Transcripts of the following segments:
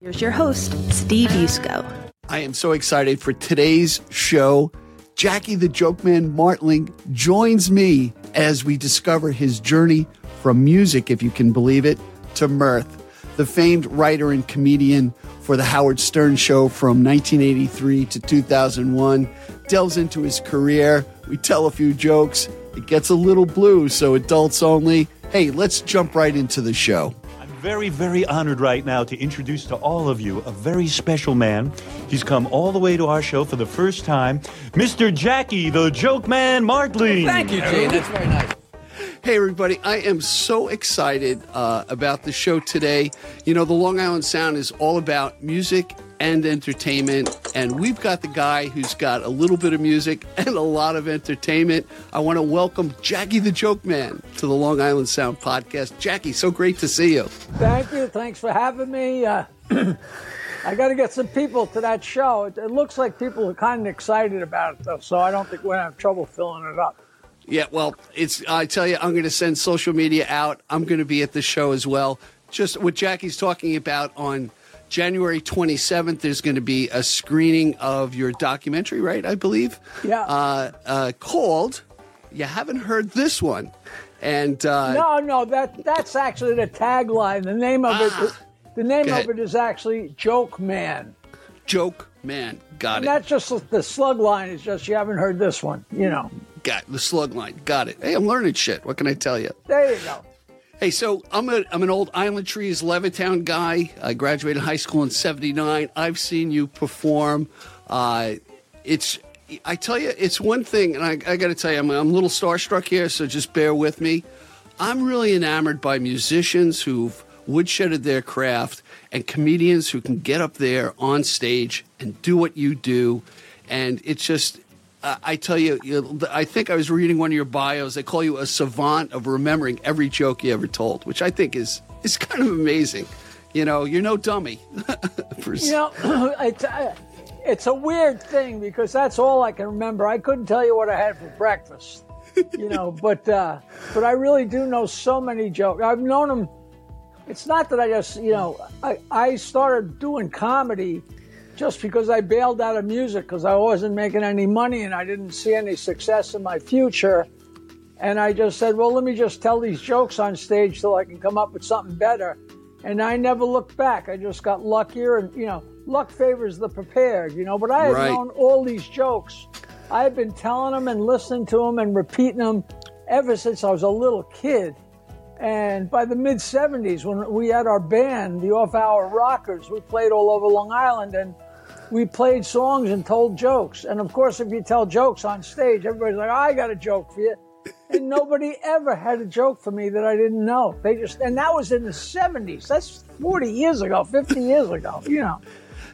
Here's your host, Steve Yusko. I am so excited for today's show. Jackie the Joke Man Martling joins me as we discover his journey from music, if you can believe it, to mirth. The famed writer and comedian for The Howard Stern Show from 1983 to 2001 delves into his career. We tell a few jokes. It gets a little blue, so adults only. Hey, let's jump right into the show very, very honored right now to introduce to all of you a very special man. He's come all the way to our show for the first time, Mr. Jackie, the Joke Man Martling. Thank you, Gene. That's very nice. Hey, everybody. I am so excited uh, about the show today. You know, the Long Island Sound is all about music and entertainment. And we've got the guy who's got a little bit of music and a lot of entertainment. I want to welcome Jackie the Joke Man to the Long Island Sound podcast. Jackie, so great to see you. Thank you. Thanks for having me. Uh, I got to get some people to that show. It, it looks like people are kind of excited about it, though, so I don't think we're going to have trouble filling it up. Yeah, well, it's. I tell you, I'm going to send social media out. I'm going to be at the show as well. Just what Jackie's talking about on January 27th, there's going to be a screening of your documentary, right? I believe. Yeah. Uh, uh, called. You haven't heard this one, and uh, no, no, that that's actually the tagline. The name of Ah. it, the name of it is actually Joke Man. joke man. Got And it. that's just the slug line. Is just you haven't heard this one. You know. Got the slug line. Got it. Hey, I'm learning shit. What can I tell you? There you go. Hey, so I'm a I'm an old Island Trees Levittown guy. I graduated high school in '79. I've seen you perform. Uh, it's I tell you, it's one thing, and I, I got to tell you, I'm, I'm a little starstruck here, so just bear with me. I'm really enamored by musicians who've woodshedded their craft and comedians who can get up there on stage and do what you do, and it's just uh, I tell you, you, I think I was reading one of your bios. They call you a savant of remembering every joke you ever told, which I think is is kind of amazing. You know, you're no dummy. For- You know, it's, uh, it's a weird thing because that's all I can remember. I couldn't tell you what I had for breakfast, you know, but uh, but I really do know so many jokes. I've known them. It's not that I just, you know, I, I started doing comedy just because I bailed out of music because I wasn't making any money and I didn't see any success in my future. And I just said, well, let me just tell these jokes on stage so I can come up with something better. And I never looked back. I just got luckier, and you know, luck favors the prepared. You know, but I had Right. known all these jokes. I had been telling them and listening to them and repeating them ever since I was a little kid. And by the mid 70s, when we had our band, the Off Hour Rockers, we played all over Long Island and we played songs and told jokes. And of course, if you tell jokes on stage, everybody's like, I got a joke for you. And nobody ever had a joke for me that I didn't know. They just, and that was in the 70s. That's 40 years ago, 50 years ago, you know.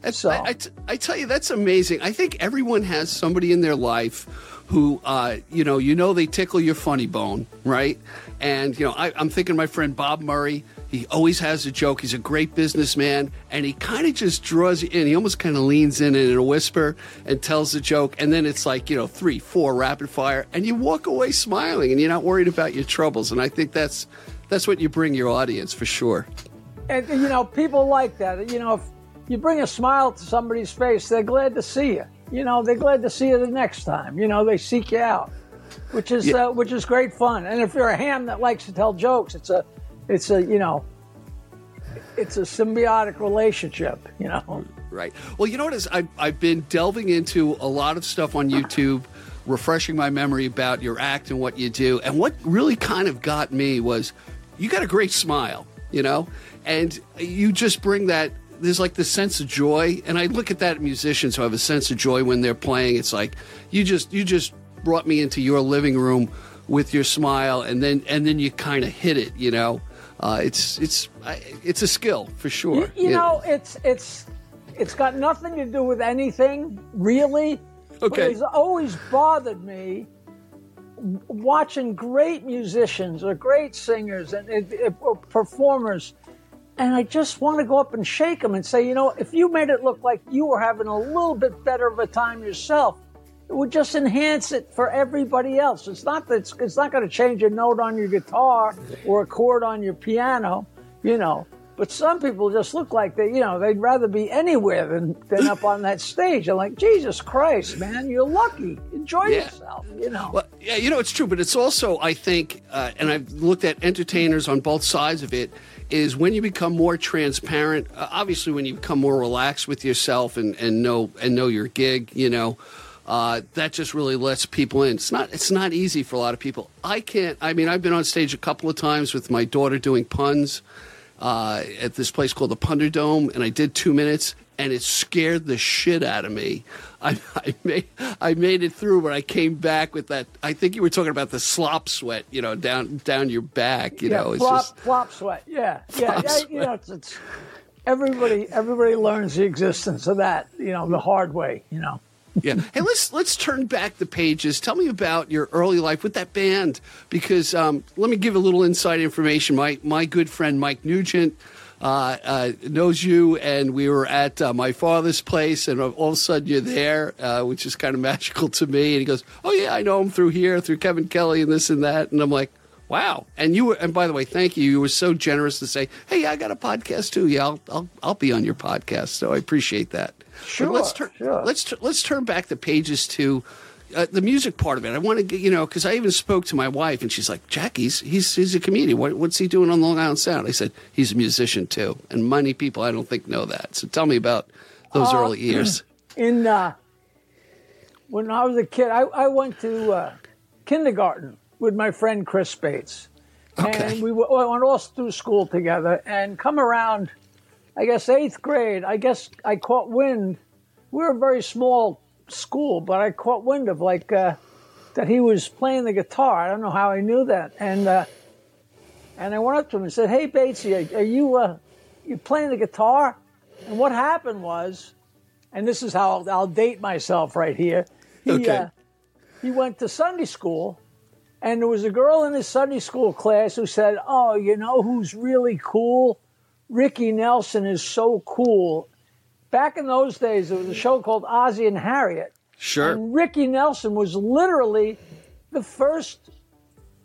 That's, So- I, I t- I tell you, that's amazing. I think everyone has somebody in their life who, uh, you know, you know they tickle your funny bone, right? And you know, I, I'm thinking my friend Bob Murray. He always has a joke. He's a great businessman, and he kind of just draws you in. He almost kind of leans in and in a whisper and tells the joke, and then it's like you know three, four rapid fire, and you walk away smiling, and you're not worried about your troubles. And I think that's that's what you bring your audience for sure. And, you know, people like that. You know, if you bring a smile to somebody's face, they're glad to see you. You know, they're glad to see you the next time. You know, they seek you out, which is Yeah. uh, which is great fun. And if you're a ham that likes to tell jokes, it's a it's a you know it's a symbiotic relationship. You know. Right. Well, you know what is I, I've been delving into a lot of stuff on YouTube, refreshing my memory about your act and what you do. And what really kind of got me was you got a great smile, you know, and you just bring that. There's like this sense of joy, and I look at that at musicians who have a sense of joy when they're playing. It's like you just you just brought me into your living room with your smile, and then and then you kind of hit it, you know. Uh, it's it's it's a skill for sure. You, you know, it's it's it's got nothing to do with anything really. Okay. it's always bothered me watching great musicians or great singers and, and- and- or performers, and I just want to go up and shake them and say, you know, if you made it look like you were having a little bit better of a time yourself, it would just enhance it for everybody else. It's not that it's, it's not going to change a note on your guitar or a chord on your piano, you know. But some people just look like they, you know, they'd rather be anywhere than, than up on that stage. I'm like, Jesus Christ, man, you're lucky. Enjoy Yeah. yourself, you know. Well, yeah, you know, it's true, but it's also, I think, uh, and I've looked at entertainers on both sides of it, is when you become more transparent, uh, obviously when you become more relaxed with yourself and, and know and know your gig, you know, uh, that just really lets people in. It's not it's not easy for a lot of people. I can't. I mean, I've been on stage a couple of times with my daughter doing puns uh, at this place called the Punder Dome, and I did two minutes, and it scared the shit out of me. I, I made I made it through, but I came back with that. I think you were talking about the slop sweat, you know, down down your back. You yeah, know, it's flop, just flop sweat. Yeah, yeah, yeah. You know, it's, it's everybody. Everybody learns the existence of that. You know, the hard way. You know. Yeah. Hey, let's let's turn back the pages. Tell me about your early life with that band, because um, let me give a little inside information. My my good friend Mike Nugent. Uh, uh, knows you, and we were at uh, my father's place, and all of a sudden you're there, uh, which is kind of magical to me. And he goes, "Oh yeah, I know him through here, through Kevin Kelly, and this and that." And I'm like, "Wow!" And you were, and by the way, thank you. You were so generous to say, "Hey, I got a podcast too. Yeah, I'll I'll, I'll be on your podcast." So I appreciate that. But Sure, let's turn sure. let's let's turn back the pages to uh, the music part of it. I want to get you know because I even spoke to my wife and she's like, "Jackie's he's he's a comedian. What, what's he doing on Long Island Sound?" I said, "He's a musician too." And many people I don't think know that. So tell me about those Uh, early years. in uh, when I was a kid, I, I went to uh, kindergarten with my friend Chris Bates. Okay. and we went all through school together. And come around, I guess eighth grade, I guess I caught wind. We were a very small school, but I caught wind of like uh, that he was playing the guitar. I don't know how I knew that, and uh, and I went up to him and said, "Hey, Batesy, are, are you uh, you playing the guitar?" And what happened was and this is how I'll, I'll date myself right here. He, Okay. uh, he went to Sunday school, and there was a girl in his Sunday school class who said, "Oh, you know who's really cool? Ricky Nelson is so cool." Back in those days, there was a show called Ozzie and Harriet, Sure. and Ricky Nelson was literally the first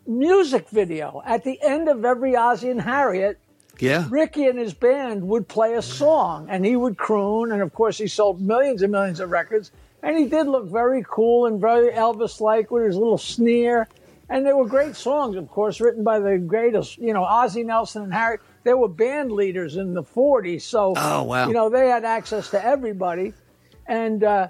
music video. At the end of every Ozzie and Harriet, Yeah. Ricky and his band would play a song and he would croon. And of course, he sold millions and millions of records. And he did look very cool and very Elvis like with his little sneer. And they were great songs, of course, written by the greatest, you know, Ozzie Nelson and Harry. They were band leaders in the 40s. So, Oh, wow. you know, they had access to everybody. And, uh,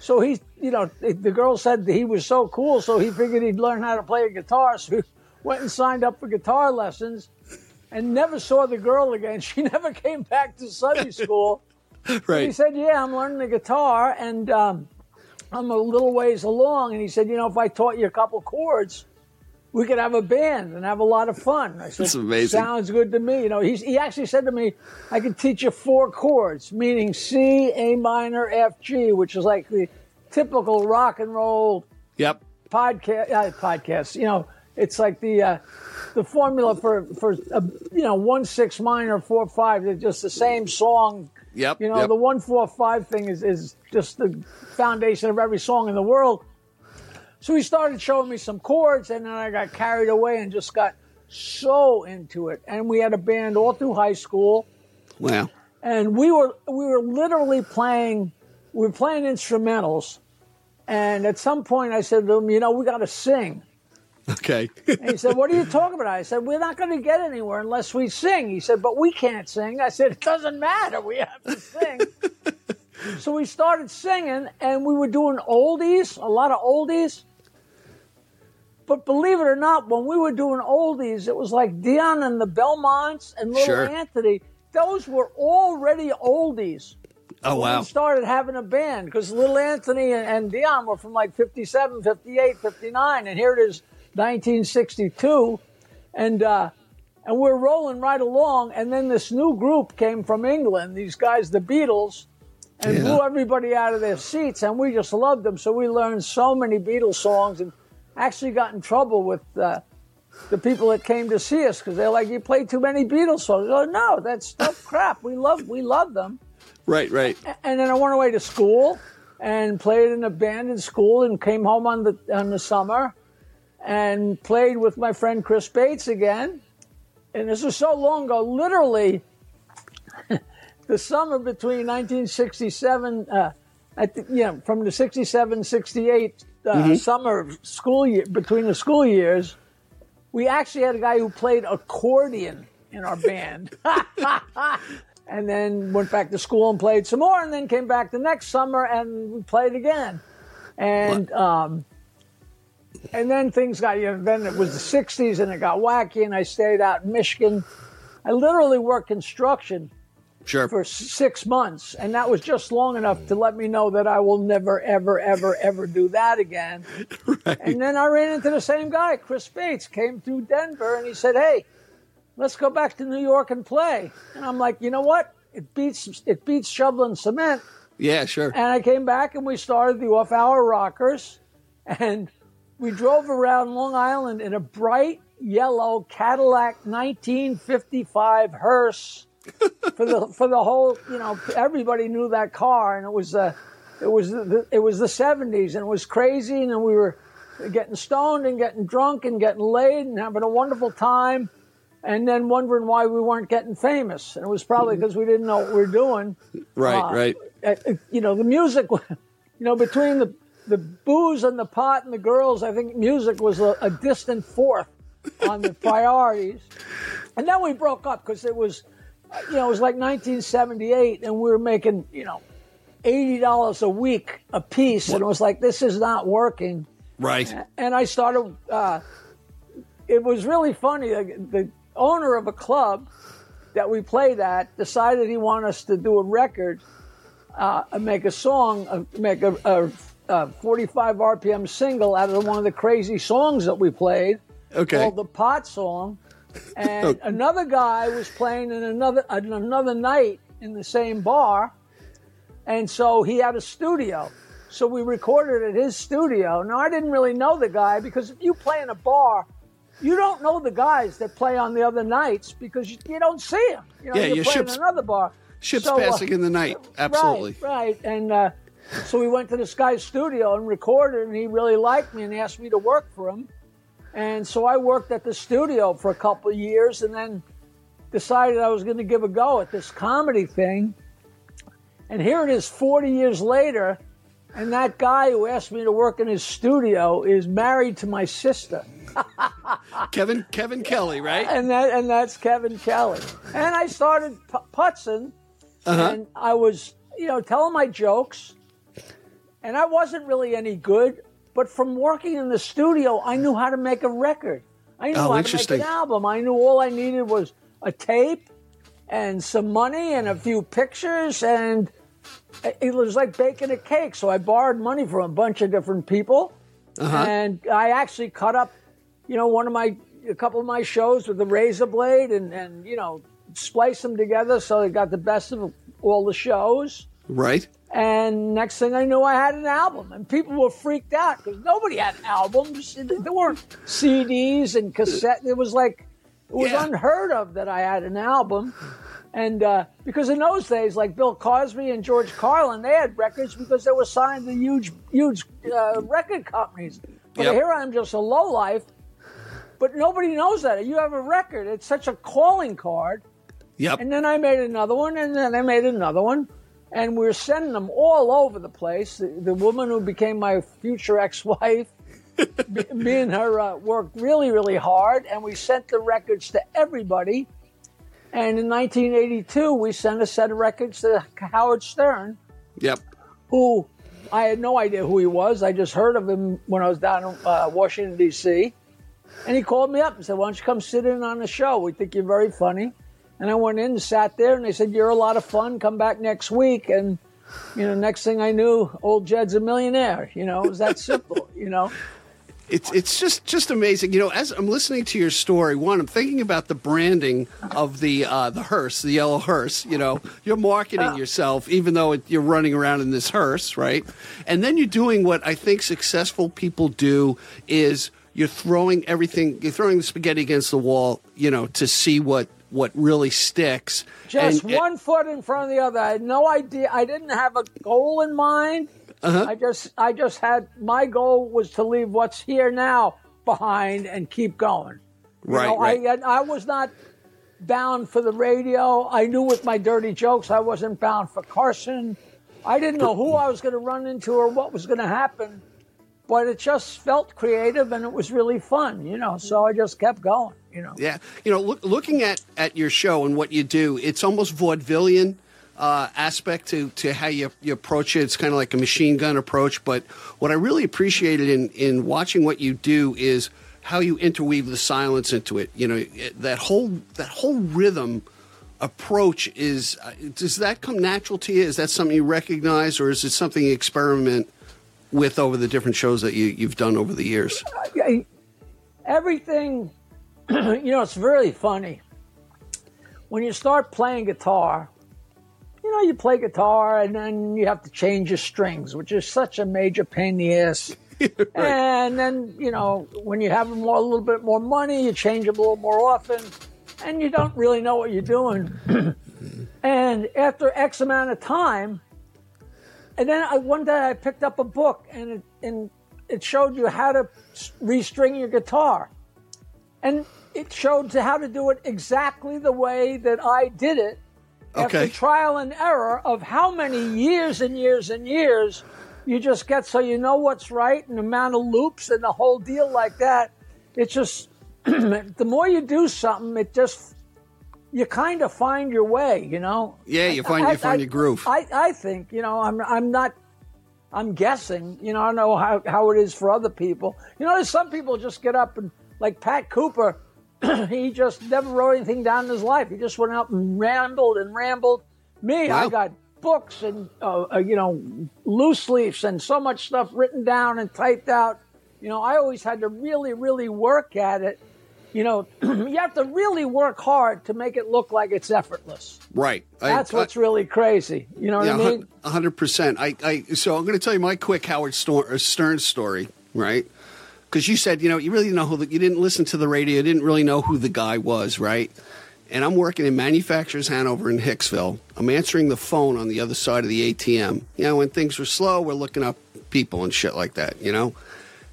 so he, you know, the girl said that he was so cool, so he figured he'd learn how to play a guitar. So he went and signed up for guitar lessons and never saw the girl again. She never came back to Sunday school. He said, Yeah, I'm learning the guitar and um, I'm a little ways along. And he said, You know, if I taught you a couple chords, we could have a band and have a lot of fun. I said, That's amazing. Sounds good to me. You know, he's, he actually said to me, I could teach you four chords, meaning C, A minor, F, G, which is like the typical rock and roll Yep. podcast. Uh, podcast. You know, it's like the uh, the formula for for uh, you know one six minor, four five. They're just the same song. Yep. You know, yep. the one four five thing is is just the foundation of every song in the world. So he started showing me some chords, and then I got carried away and just got so into it. And we had a band all through high school. Wow. and we were we were literally playing we were playing instrumentals. And at some point i said to him you know we got to sing. Okay. and he said what are you talking about? I said we're not going to get anywhere unless we sing. He said but we can't sing. I said it doesn't matter. We have to sing. So we started singing and we were doing oldies a lot of oldies but believe it or not, when we were doing oldies, it was like Dion and the Belmonts and Little Sure. Anthony. Those were already oldies. oh wow. we started having a band because Little Anthony and, and Dion were from like 57, 58, 59, and here it is 1962. And, uh, and we're rolling right along. And then this new group came from England, these guys, the Beatles, and Yeah. blew everybody out of their seats. And we just loved them. So we learned so many Beatles songs and actually got in trouble with uh, the people that came to see us because they're like, you play too many Beatles songs. Oh, no, that's stuff crap. We love, we love them. Right. Right. And then I went away to school and played in a band in school and came home on the on the summer and played with my friend Chris Bates again and this was so long ago, literally the summer between 1967, uh, I think, you know, from the 67, 68 uh, summer school year, between the school years, we actually had a guy who played accordion in our band. and then went back to school and played some more, and then came back the next summer and we played again. And um, and then things got, you know, then it was the 60s and it got wacky, and I stayed out in Michigan. I literally worked construction Sure. for six months, and that was just long enough to let me know that I will never, ever, ever, ever do that again. And then I ran into the same guy, Chris Bates, came through Denver, and he said, "Hey, let's go back to New York and play." And I'm like, you know what? It beats it beats shoveling cement. Yeah, sure. And I came back and we started the off hour rockers and we drove around Long Island in a bright yellow Cadillac 1955 hearse for the for the whole you know everybody knew that car and it was uh, it was the, it was the 70s and it was crazy and we were getting stoned and getting drunk and getting laid and having a wonderful time and then wondering why we weren't getting famous and it was probably because we didn't know what we were doing Right, uh, right. uh, uh, you know, the music, you know, between the, the booze and the pot and the girls, I think music was a, a distant fourth on the priorities. And then we broke up because it was, you know, it was like 1978 and we were making, you know, $80 a week a piece. And it was like, this is not working. Right. And I started, uh, it was really funny. The, the owner of a club that we played at decided he wanted us to do a record, uh, and make a song, uh, make a, a, a 45 RPM single out of one of the crazy songs that we played Okay. called the Pot Song. And another guy was playing in another another night in the same bar, and so he had a studio. So we recorded at his studio. Now I didn't really know the guy because if you play in a bar, you don't know the guys that play on the other nights because you, you don't see them. You know, Yeah, you're your playing ship's- in another bar. Ships So, uh, passing in the night. Absolutely. Right, right. And uh, so we went to this guy's studio and recorded, and he really liked me and asked me to work for him. And so I worked at the studio for a couple of years and then decided I was going to give a go at this comedy thing. And here it is 40 years later, and that guy who asked me to work in his studio is married to my sister. Kevin Kevin Kelly, right? and that and that's Kevin Kelly. And I started pu- putzing, Uh-huh. and I was, you know, telling my jokes, and I wasn't really any good. But from working in the studio, I knew how to make a record. I knew Oh, how to make an album. I knew all I needed was a tape and some money and a few pictures, and it was like baking a cake. So I borrowed money from a bunch of different people, and I actually cut up, you know, one of my a couple of my shows with a razor blade, and and you know, splice them together so they got the best of all the shows. Right. And next thing I knew, I had an album, and people were freaked out because nobody had albums. There weren't CDs and cassette. It was like it was Yeah. unheard of that I had an album. And uh, because in those days, like Bill Cosby and George Carlin, they had records because they were signed to huge, huge uh, record companies. But Yep. here I'm just a lowlife. But nobody knows that you have a record. It's such a calling card. Yep. And then I made another one, and then I made another one. And we were sending them all over the place. The, the woman who became my future ex wife, me, me and her uh, worked really, really hard, and we sent the records to everybody. And in 1982, we sent a set of records to Howard Stern, Yep. who I had no idea who he was. I just heard of him when I was down in uh, Washington, D.C. And he called me up and said, Why don't you come sit in on the show? We think you're very funny. And I went in and sat there, and they said, You're a lot of fun. Come back next week. And, you know, next thing I knew, old Jed's a millionaire. You know, it was that simple, you know? It's it's just just amazing. You know, as I'm listening to your story, one, I'm thinking about the branding of the uh, the hearse, the yellow hearse. You know, you're marketing yourself, even though it, you're running around in this hearse, right? And then you're doing what I think successful people do is you're throwing everything, you're throwing the spaghetti against the wall, you know, to see what what really sticks. Just And- one foot in front of the other. I had no idea. I didn't have a goal in mind. Uh-huh. I just, I just had my goal was to leave what's here now behind and keep going. You Right, know, right. I, I was not, bound for the radio. I knew with my dirty jokes I wasn't bound for Carson. I didn't know who I was going to run into or what was going to happen, but it just felt creative and it was really fun, you know. So I just kept going, you know. Yeah, you know, look, looking at at your show and what you do, it's almost vaudevillian. Uh, aspect to, to how you, you approach it. It's kind of like a machine gun approach. But what I really appreciated in, in watching what you do is how you interweave the silence into it. You know, that whole that whole rhythm approach is uh, does that come natural to you? Is that something you recognize, or is it something you experiment with over the different shows that you, you've done over the years? Everything, you know, it's really funny when you start playing guitar you know, you play guitar and then you have to change your strings, which is such a major pain in the ass. right. And then, you know, when you have more, a little bit more money, you change them a little more often, and you don't really know what you're doing. and after X amount of time, and then I, one day I picked up a book and it, and it showed you how to restring your guitar. And it showed how to do it exactly the way that I did it okay. after trial and error of how many years and years and years you just get so you know what's right and the amount of loops and the whole deal like that. It's just the more you do something, it just you kind of find your way, you know. Yeah, you find I, you find I, your groove. I, I think you know I'm I'm not I'm guessing you know I don't know how how it is for other people. You know, there's some people just get up and like Pat Cooper he just never wrote anything down in his life. He just went out and rambled and rambled. Me, wow. I got books and uh, uh, you know loose leaves and so much stuff written down and typed out. You know, I always had to really, really work at it. You know, you have to really work hard to make it look like it's effortless. Right. That's I, what's I, really crazy. You know what yeah, I mean? hundred percent. I, I, so I'm going to tell you my quick Howard uh, Stern story. Right because you said you know you really didn't know who the, you didn't listen to the radio, didn't really know who the guy was, right? And I'm working in Manufacturers Hanover in Hicksville. I'm answering the phone on the other side of the ATM. You know, when things were slow, we're looking up people and shit like that. You know,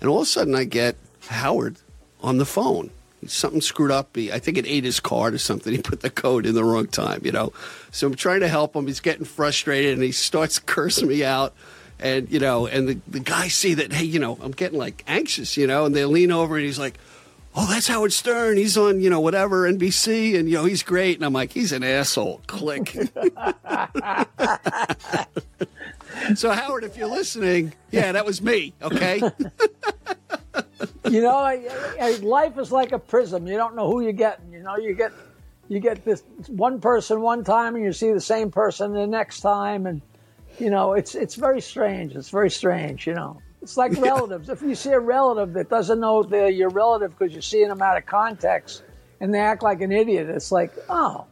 and all of a sudden I get Howard on the phone. Something screwed up. He, I think it ate his card or something. He put the code in the wrong time, you know. So I'm trying to help him. He's getting frustrated and he starts cursing me out and you know, and the, the guys see that, hey, you know, I'm getting like anxious, you know, and they lean over and he's like, oh, that's Howard Stern. He's on, you know, whatever NBC, and you know, he's great. And I'm like, he's an asshole. Click. so Howard, if you're listening, yeah, that was me. Okay. you know, I, I, life is like a prism. You don't know who you're getting. You know, you get you get this one person one time, and you see the same person the next time, and you know, it's it's very strange. It's very strange. You know, it's like relatives. If you see a relative that doesn't know they're your relative because you're seeing them out of context and they act like an idiot, it's like, oh,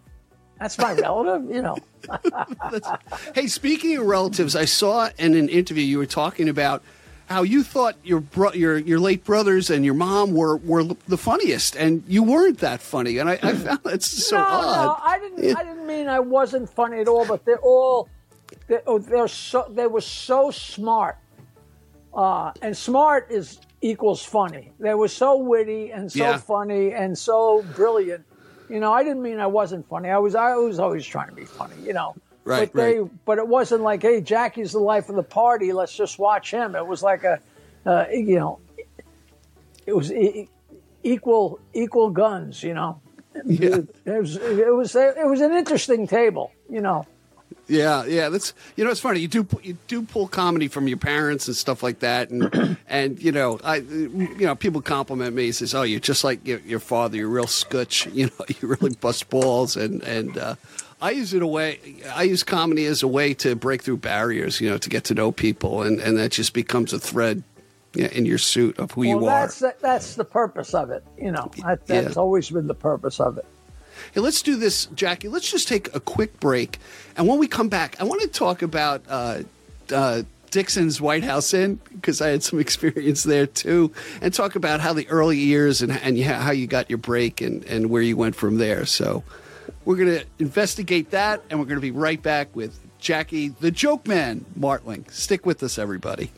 that's my relative. You know. hey, speaking of relatives, I saw in an interview you were talking about how you thought your bro- your your late brothers and your mom were were the funniest, and you weren't that funny. And I, I found that so no, odd. No, I didn't. Yeah. I didn't mean I wasn't funny at all. But they're all they, oh, they're so they were so smart, uh, and smart is equals funny. They were so witty and so yeah. funny and so brilliant. You know, I didn't mean I wasn't funny. I was I was always trying to be funny. You know. Right, but they, right. but it wasn't like, hey, Jackie's the life of the party. Let's just watch him. It was like a, uh, you know, it was e- equal equal guns. You know, yeah. it, it was it was it was an interesting table. You know. Yeah, yeah, that's you know it's funny. You do you do pull comedy from your parents and stuff like that, and and you know I you know people compliment me. Says, "Oh, you're just like your, your father. You're real scutch. You know, you really bust balls." And and uh, I use it a way. I use comedy as a way to break through barriers. You know, to get to know people, and and that just becomes a thread in your suit of who well, you that's, are. That's the purpose of it. You know, that, that's yeah. always been the purpose of it. Hey, let's do this, Jackie. Let's just take a quick break. And when we come back, I want to talk about uh, uh, Dixon's White House Inn because I had some experience there too, and talk about how the early years and, and how you got your break and, and where you went from there. So we're going to investigate that, and we're going to be right back with Jackie, the joke man, Martling. Stick with us, everybody.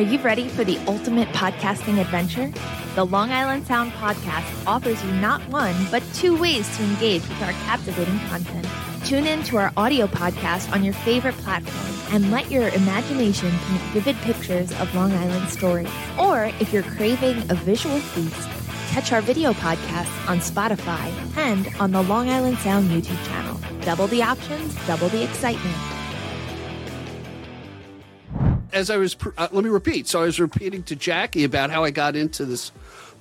Are you ready for the ultimate podcasting adventure? The Long Island Sound podcast offers you not one, but two ways to engage with our captivating content. Tune in to our audio podcast on your favorite platform and let your imagination paint vivid pictures of Long Island stories. Or if you're craving a visual feast, catch our video podcast on Spotify and on the Long Island Sound YouTube channel. Double the options, double the excitement. As I was, uh, let me repeat. So I was repeating to Jackie about how I got into this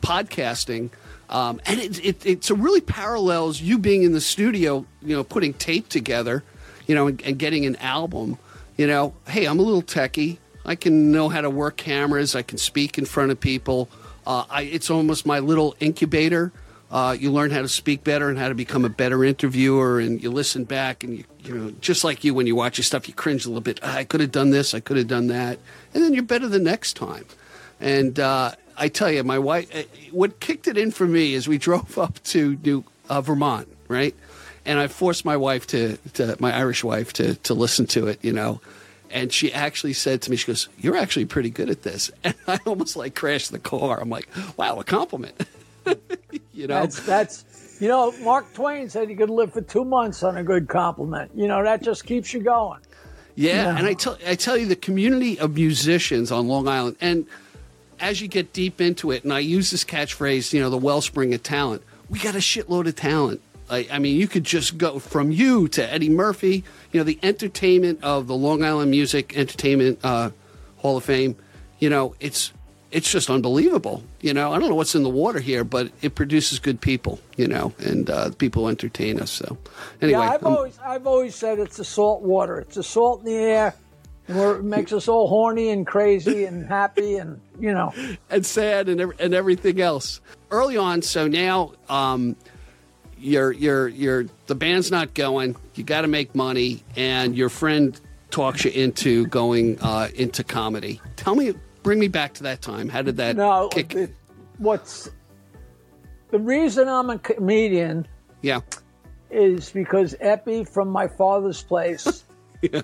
podcasting, um, and it, it, it so really parallels you being in the studio, you know, putting tape together, you know, and, and getting an album. You know, hey, I'm a little techie. I can know how to work cameras. I can speak in front of people. Uh, I, it's almost my little incubator. Uh, you learn how to speak better and how to become a better interviewer, and you listen back, and you, you know, just like you when you watch your stuff, you cringe a little bit. "Ah, I could have done this, I could have done that, and then you're better the next time. And uh, I tell you, my wife, uh, what kicked it in for me is we drove up to New uh, Vermont, right? And I forced my wife to, to my Irish wife to to listen to it, you know. And she actually said to me, she goes, "You're actually pretty good at this." And I almost like crashed the car. I'm like, "Wow, a compliment." you know, That's that's you know, Mark Twain said you could live for two months on a good compliment. You know, that just keeps you going. Yeah, and I tell I tell you the community of musicians on Long Island, and as you get deep into it, and I use this catchphrase, you know, the wellspring of talent. We got a shitload of talent. I, I mean, you could just go from you to Eddie Murphy. You know, the entertainment of the Long Island Music Entertainment uh, Hall of Fame. You know, it's it's just unbelievable. You know, I don't know what's in the water here, but it produces good people. You know, and uh, people entertain us. So, anyway, yeah, I've I'm- always I've always said it's the salt water. It's the salt in the air where it makes us all horny and crazy and happy and you know. and sad and and everything else. Early on, so now um, you're you're you're the band's not going. You got to make money, and your friend talks you into going uh, into comedy. Tell me, bring me back to that time. How did that No, kick? it- what's the reason I'm a comedian yeah, is because Epi from my father's place yeah,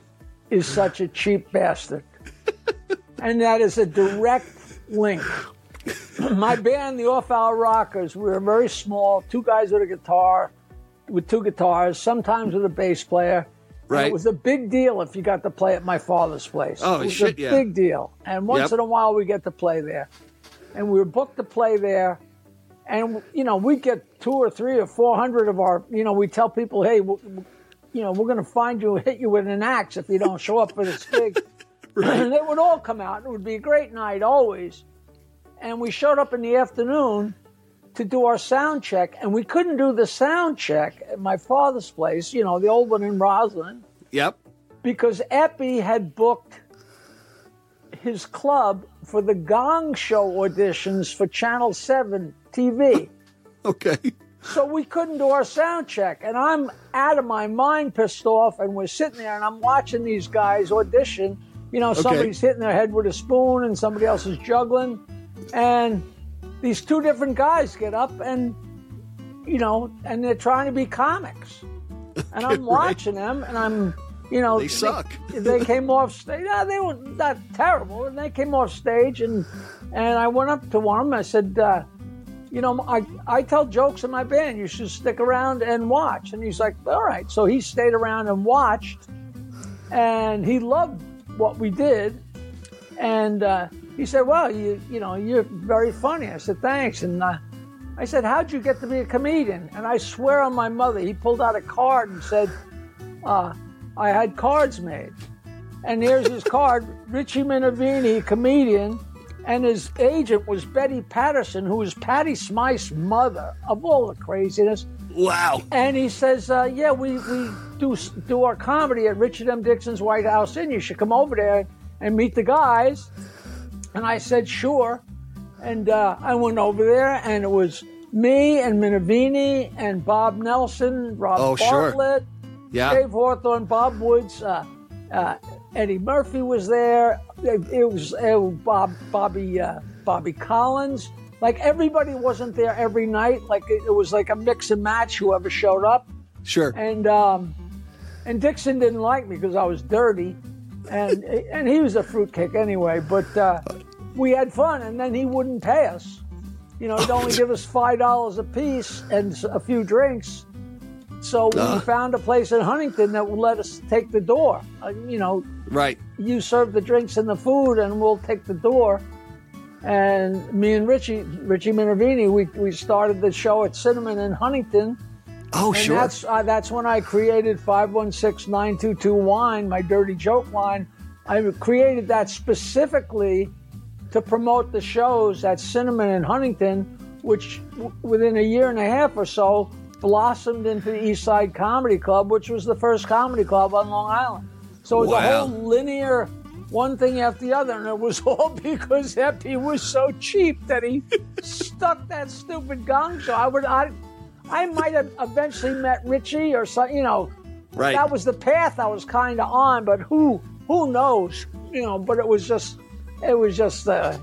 is such a cheap bastard. and that is a direct link. My band, the Off Hour Rockers, we were very small, two guys with a guitar, with two guitars, sometimes with a bass player. And it was a big deal if you got to play at my father's place. Oh, it was shit, a yeah. big deal. And once Yep. in a while, we get to play there. And we were booked to play there. And, you know, we'd get two or three or 400 of our, you know, we tell people, hey, you know, we're going to find you, and hit you with an axe if you don't show up for this gig. and they would all come out. It would be a great night always. And we showed up in the afternoon to do our sound check, and we couldn't do the sound check at my father's place, you know, the old one in Roslyn, yep. because Epi had booked his club for the Gong Show auditions for Channel 7 TV. Okay. So we couldn't do our sound check. And I'm out of my mind pissed off. And we're sitting there and I'm watching these guys audition. You know, somebody's hitting their head with a spoon and somebody else is juggling. And these two different guys get up and, you know, and they're trying to be comics. And I'm watching them and I'm, you know, They suck. They, came off stage. No, they were not that terrible. And they came off stage and, and I went up to one of them. I said, uh, you know, I, I tell jokes in my band. You should stick around and watch. And he's like, all right. So he stayed around and watched, and he loved what we did. And uh, he said, well, you you know, you're very funny. I said, thanks. And uh, I said, how'd you get to be a comedian? And I swear on my mother, he pulled out a card and said, uh, I had cards made. And here's his card, Richie Minervini, comedian, and his agent was Betty Patterson, who was Patty Smyth's mother, of all the craziness. Wow. And he says, uh, "Yeah, we, we do do our comedy at Richard M. Dixon's White House Inn. You should come over there and meet the guys." And I said, "Sure." And uh, I went over there, and it was me and Minervini and Bob Nelson, Rob Oh, sure. Bartlett, Yeah. Dave Hawthorne, Bob Woods, uh, uh, Eddie Murphy was there. It, it was uh, Bob, Bobby, uh, Bobby Collins. Like everybody wasn't there every night. Like it, it was like a mix and match. Whoever showed up, Sure. and um, and Dixon didn't like me because I was dirty, and and he was a fruitcake anyway. But uh, we had fun, and then he wouldn't pay us. you know, he'd only give us five dollars a piece and a few drinks. So we Uh. found a place in Huntington that would let us take the door. Uh, you know, Right. you serve the drinks and the food, and we'll take the door. And me and Richie, Richie Minervini, we, we started the show at Cinnamon in Huntington. Oh, And sure. that's uh, that's when I created 516-922 wine, my dirty joke line. I created that specifically to promote the shows at Cinnamon and Huntington, which w- within a year and a half or so blossomed into the East Side Comedy Club, which was the first comedy club on Long Island. So it was a whole linear one thing after the other, and it was all because Epi was so cheap that he stuck that stupid gong show. I would, I, I might have eventually met Richie or some, you know, Right. that was the path I was kind of on, but who, who knows, you know? But it was just, it was just, uh,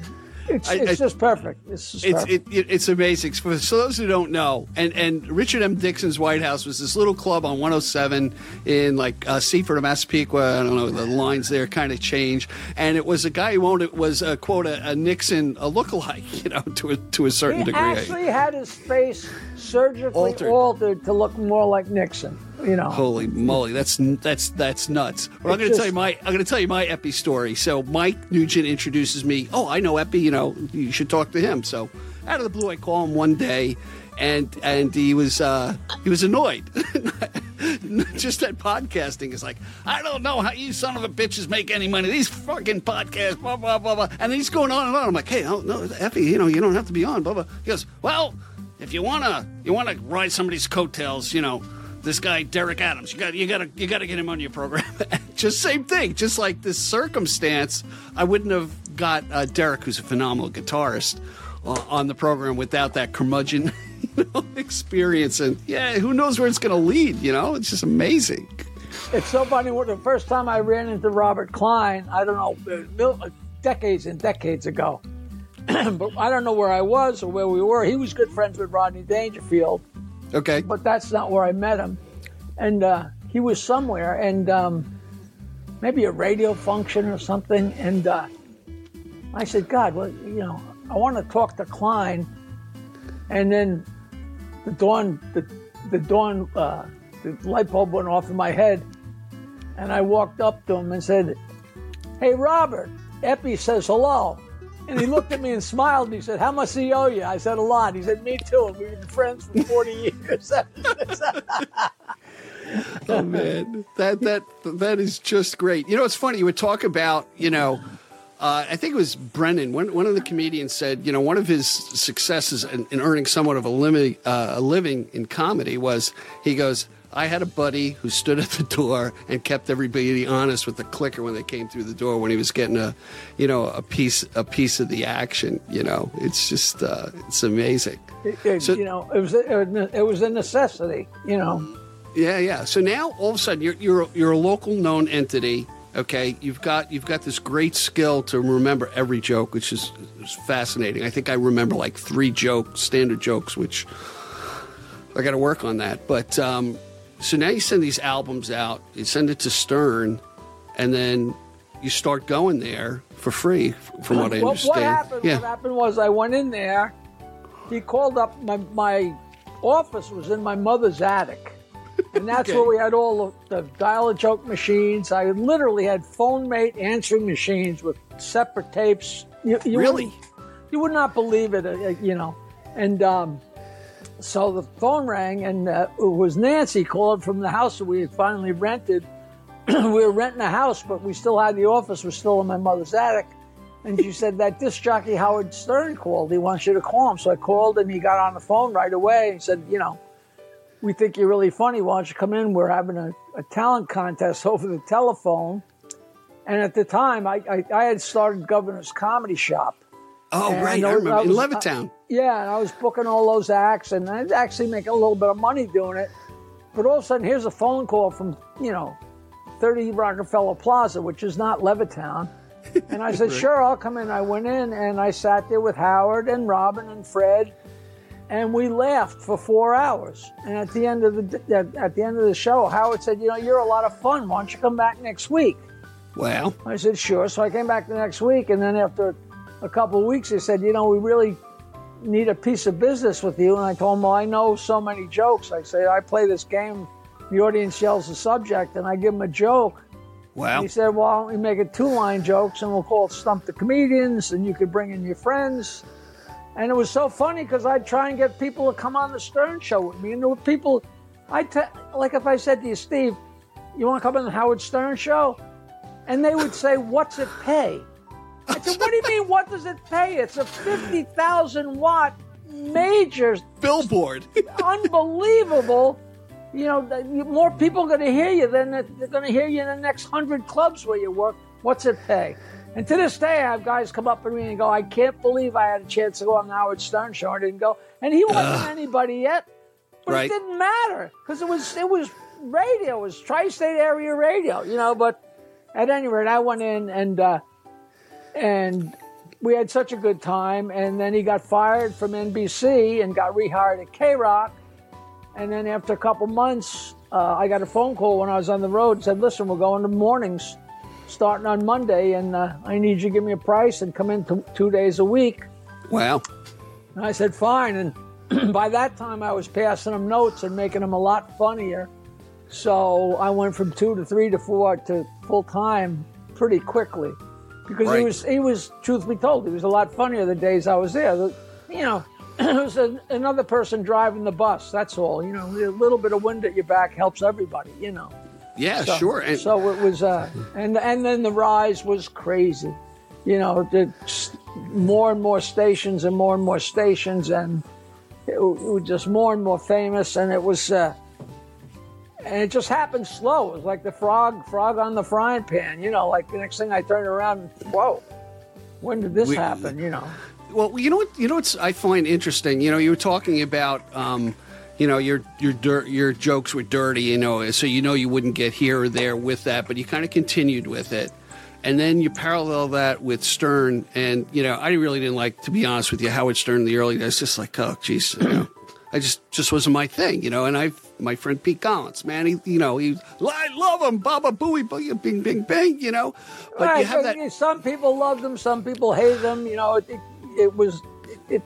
it's, I- it's I- just perfect. It's just It's perfect. it, it, it's amazing. For so those who don't know, and and Richard M. Dixon's White House was this little club on 107 in like uh, Seaford or Massapequa. I don't know the lines there kind of change, and it was a guy who owned it was uh, quote a, a Nixon a lookalike, you know, to a to a certain he degree. actually had his face surgically Altered. altered. to look more like Nixon. You know, Holy moly, that's that's that's nuts. Well, I'm going to tell you my I'm going to tell you my Epi story. So Mike Nugent introduces me. Oh, I know Epi. You know, you should talk to him. So out of the blue, I call him one day, and and he was uh, he was annoyed. Just that podcasting is like I don't know how you son of a bitches make any money. These fucking podcasts, blah blah blah blah, and he's going on and on. I'm like, hey, no, no, Epi, you know, you don't have to be on. Blah blah. He goes, well, if you wanna you wanna ride somebody's coattails, you know this guy Derek Adams. You got you got to you got to get him on your program. just same thing. Just like this circumstance, I wouldn't have got uh, Derek, who's a phenomenal guitarist, uh, on the program without that curmudgeon experience. And yeah, who knows where it's going to lead? You know, it's just amazing. It's so funny. The first time I ran into Robert Klein, I don't know, uh, uh, decades and decades ago, but I don't know where I was or where we were. He was good friends with Rodney Dangerfield, Okay. but that's not where I met him. And uh, he was somewhere, and um, maybe a radio function or something. And uh, I said, God, well, you know, I want to talk to Klein. And then the dawn, the, the dawn, uh, the light bulb went off in my head. And I walked up to him and said, Hey, Robert, Epi says hello. And he looked at me and smiled and he said, How much does he owe you? I said, A lot. He said, Me too. And we've been friends for 40 years. Oh man, that that that is just great. You know, it's funny. You would talk about, you know, uh, I think it was Brennan. One one of the comedians said, you know, one of his successes in, in earning somewhat of a, limit, uh, a living in comedy was he goes. I had a buddy who stood at the door and kept everybody honest with the clicker when they came through the door when he was getting a, you know, a piece a piece of the action. You know, it's just uh, it's amazing. It- So- you know, it was, it was a necessity, you know. Yeah, yeah. So now all of a sudden you're you're you're a local known entity. Okay, you've got you've got this great skill to remember every joke, which is, is fascinating. I think I remember like three jokes, standard jokes, which I got to work on that. But um, so now you send these albums out, you send it to Stern, and then you start going there for free, from what I Well, understand. what happened? yeah. What happened was I went in there. He called up my my office was in my mother's attic, and that's Okay. where we had all the, the dial a joke machines. I literally had phone mate answering machines with separate tapes. You, you Really? wouldn't- You would not believe it, uh, uh, you know. And um, so the phone rang, and uh, it was Nancy called from the house that we had finally rented. we were renting a house, but we still had the office was still in my mother's attic. And she said that disc jockey Howard Stern called. He wants you to call him. So I called, and he got on the phone right away. and said, you know, we think you're really funny. Why don't you come in? We're having a, a talent contest over the telephone. And at the time, I, I, I had started Governor's Comedy Shop. Oh, And right. I I remember I in was- Levittown. Yeah, and I was booking all those acts, and I was actually making a little bit of money doing it. But all of a sudden, here's a phone call from, you know, 30 Rockefeller Plaza, which is not Levittown. And I said, sure, I'll come in. I went in and I sat there with Howard and Robin and Fred, and we laughed for four hours. And at the end of the at, at the end of the show, Howard said, you know, you're a lot of fun. Why don't you come back next week? Well, I said, sure. So I came back the next week, and then after a couple of weeks, they said, you know, we really, need a piece of business with you. And I told him, well, I know so many jokes. I say, I play this game. The audience yells the subject, and I give him a joke. Wow. He said, well, why don't we make it two line jokes and we'll call it Stump the Comedians and you could bring in your friends. And it was so funny because I'd try and get people to come on the Stern show with me. And there were people, I te- like if I said to you, Steve, you want to come on the Howard Stern show? And they would say, what's it pay? I said, what do you mean, what does it pay? It's a 50,000 watt major, Billboard. unbelievable. You know, more people are going to hear you than they're going to hear you in the next hundred clubs where you work. What's it pay? And to this day, I have guys come up to me and go, I can't believe I had a chance to go on the Howard Stern show. I didn't go. And he wasn't anybody yet. But Right. it didn't matter because it was it was radio, it was tri-state area radio, you know. But at any rate, I went in and uh, and we had such a good time. And then he got fired from NBC and got rehired at K Rock. And then after a couple months, uh, I got a phone call when I was on the road. and Said, "Listen, we're going to mornings starting on Monday, and uh, I need you to give me a price and come in t- two days a week." wow. And I said, fine. And by that time, I was passing him notes and making him a lot funnier. So I went from two to three to four to full time pretty quickly. Because he was, he was, truth be told, he was a lot funnier the days I was there. The- You know, it was a, another person driving the bus. That's all. You know, a little bit of wind at your back helps everybody. You know. Yeah, So, sure. And so it was, uh, and and then the rise was crazy. You know, the, more and more stations and more and more stations, and it, it was just more and more famous. And it was, uh, and it just happened slow. It was like the frog, frog on the frying pan. You know, like the next thing I turned around, and, whoa, when did this We- happen? You know. Well, you know what? You know what I find interesting. You know, you were talking about, um, you know, your your dirt, your jokes were dirty. You know, so you know you wouldn't get here or there with that, but you kind of continued with it, and then you parallel that with Stern. And you know, I really didn't like, to be honest with you, Howard Stern in the early days. Just like, oh, geez, you know, I just just wasn't my thing. You know, and I, my friend Pete Collins, man, he, you know, he, I love him, Baba Booey, Booey, Bing, Bing, Bing, You know, but Right, you have that. Some people love them, some people hate them. You know, it, it, it was, it,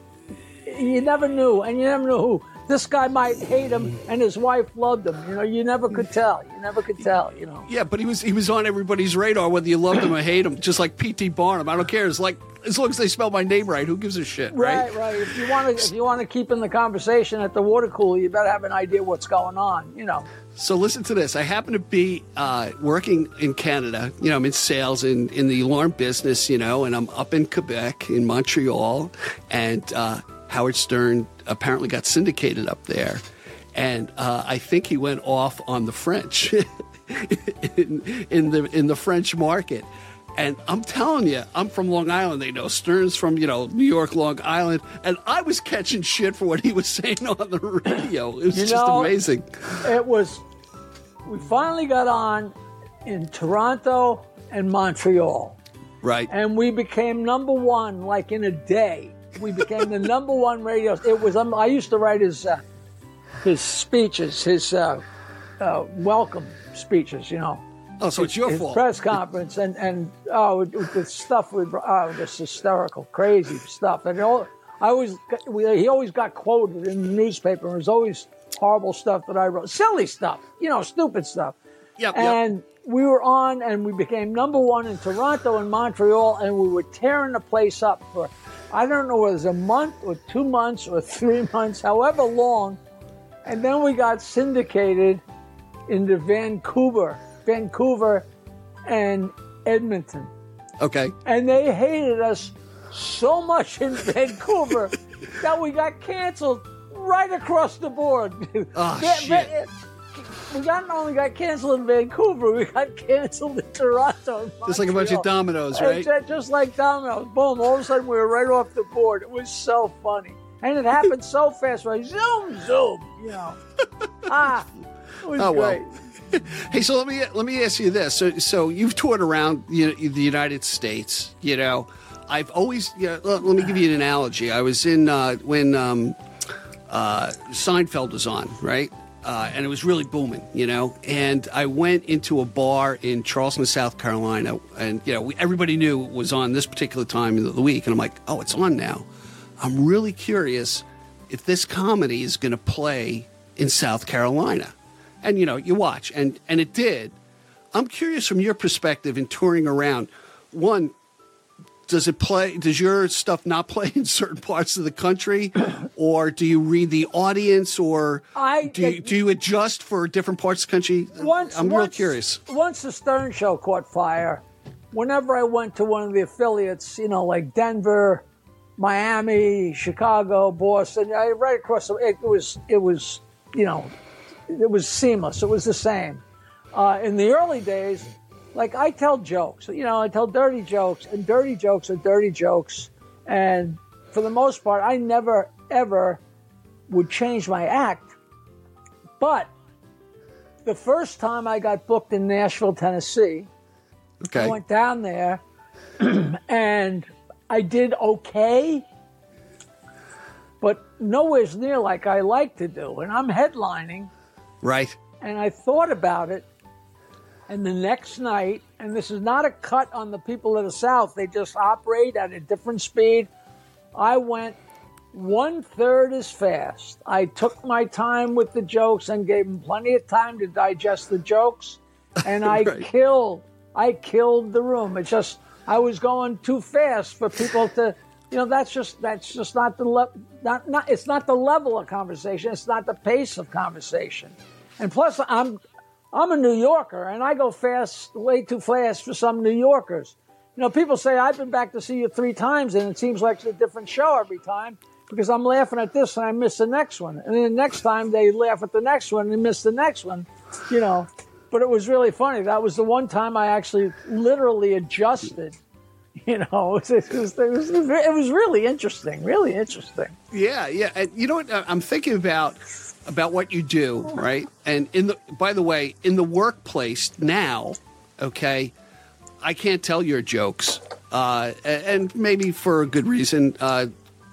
it, you never knew, and you never knew who. This guy might hate him, and his wife loved him. You know, you never could tell. You never could tell. You know. Yeah, but he was he was on everybody's radar, whether you loved him or hate him. Just like P.T. Barnum, I don't care. It's like as long as they spell my name right, who gives a shit, right? Right, right. If you want to, if you want to keep in the conversation at the water cooler, you better have an idea what's going on. You know. So listen to this. I happen to be uh, working in Canada. You know, I'm in sales in in the alarm business. You know, and I'm up in Quebec, in Montreal, and uh, Howard Stern apparently got syndicated up there, and uh, I think he went off on the French in, in the in the French market. And I'm telling you, I'm from Long Island. They know Stern's from you know New York, Long Island, and I was catching shit for what he was saying on the radio. It was You just know- amazing. It was. We finally got on in Toronto and Montreal. Right. and we became number one like in a day. We became the number one radio. It was. Um, I used to write his uh, his speeches, his uh, uh, welcome speeches. You know, Oh, so it's your his fault. press conference, and and oh, the stuff we oh, just hysterical, crazy stuff. And all, I always we, he always got quoted in the newspaper. It was always horrible stuff that I wrote, silly stuff, you know, stupid stuff. Yep, yep. And we were on, and we became number one in Toronto and Montreal, and we were tearing the place up for, I don't know, whether it was a month or two months or three months, however long. And then we got syndicated into Vancouver, Vancouver and Edmonton. Okay. And they hated us so much in Vancouver that we got canceled right across the board. Oh, shit. We not only got canceled in Vancouver, we got canceled in Toronto. Just like a bunch of dominoes, right? Uh, Just like dominoes. Boom. All of a sudden, we were right off the board. It was so funny. And it happened so fast. Right? Zoom, zoom, you know. ah, it was Oh, well. great. Hey, so let me let me ask you this. So, so you've toured around you know, the United States. You know, I've always. You know, let, let me give you an analogy. I was in uh, when um, uh, Seinfeld was on, right? Uh, and it was really booming, you know. And I went into a bar in Charleston, South Carolina, and you know, we, everybody knew it was on this particular time of the week. And I'm like, oh, it's on now. I'm really curious if this comedy is going to play in South Carolina. And you know, you watch, and and it did. I'm curious from your perspective in touring around. One, does it play? Does your stuff not play in certain parts of the country, or do you read the audience, or I- do you, do you adjust for different parts of the country? Once, I'm real once- curious. Once the Stern Show caught fire, whenever I went to one of the affiliates, you know, like Denver, Miami, Chicago, Boston, I, right across the, it was, it was, you know, it was seamless. It was the same. Uh, in the early days, like I tell jokes, you know, I tell dirty jokes, and dirty jokes are dirty jokes. And for the most part, I never, ever would change my act. But the first time I got booked in Nashville, Tennessee, I went down there and I did okay, but nowhere near like I like to do. And I'm headlining right. and I thought about it. And the next night, and this is not a cut on the people of the South, they just operate at a different speed. I went one third as fast. I took my time with the jokes and gave them plenty of time to digest the jokes, and I Right. killed. I killed the room. It's just I was going too fast for people to. You know, that's just that's just not the le- not not it's not the level of conversation. It's not the pace of conversation. And plus, I'm I'm a New Yorker, and I go fast, way too fast for some New Yorkers. You know, people say I've been back to see you three times, and it seems like it's a different show every time because I'm laughing at this and I miss the next one, and then the next time they laugh at the next one and miss the next one. You know, but it was really funny. That was the one time I actually literally adjusted. You know, it was, it was, it was, it was really interesting, really interesting. Yeah, yeah. You know what? I'm thinking about about what you do, right? And in the by the way, in the workplace now, okay, I can't tell your jokes, uh, and maybe for a good reason. Uh,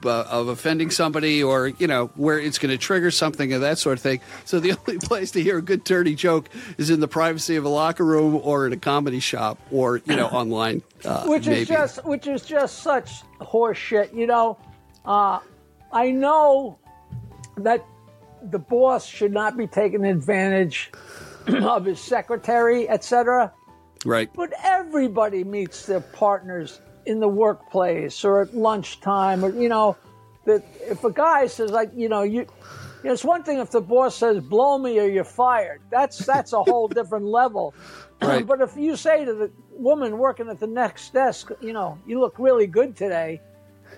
uh, of offending somebody or you know where it's going to trigger something of that sort of thing so the only place to hear a good dirty joke is in the privacy of a locker room or in a comedy shop or you know online uh, which maybe. is just which is just such horse shit you know uh, i know that the boss should not be taking advantage of his secretary etc right. But everybody meets their partners in the workplace or at lunchtime or you know that if a guy says like you know you you know, it's one thing if the boss says blow me or you're fired. That's that's a whole different level. Right. but if you say to the woman working at the next desk you know you look really good today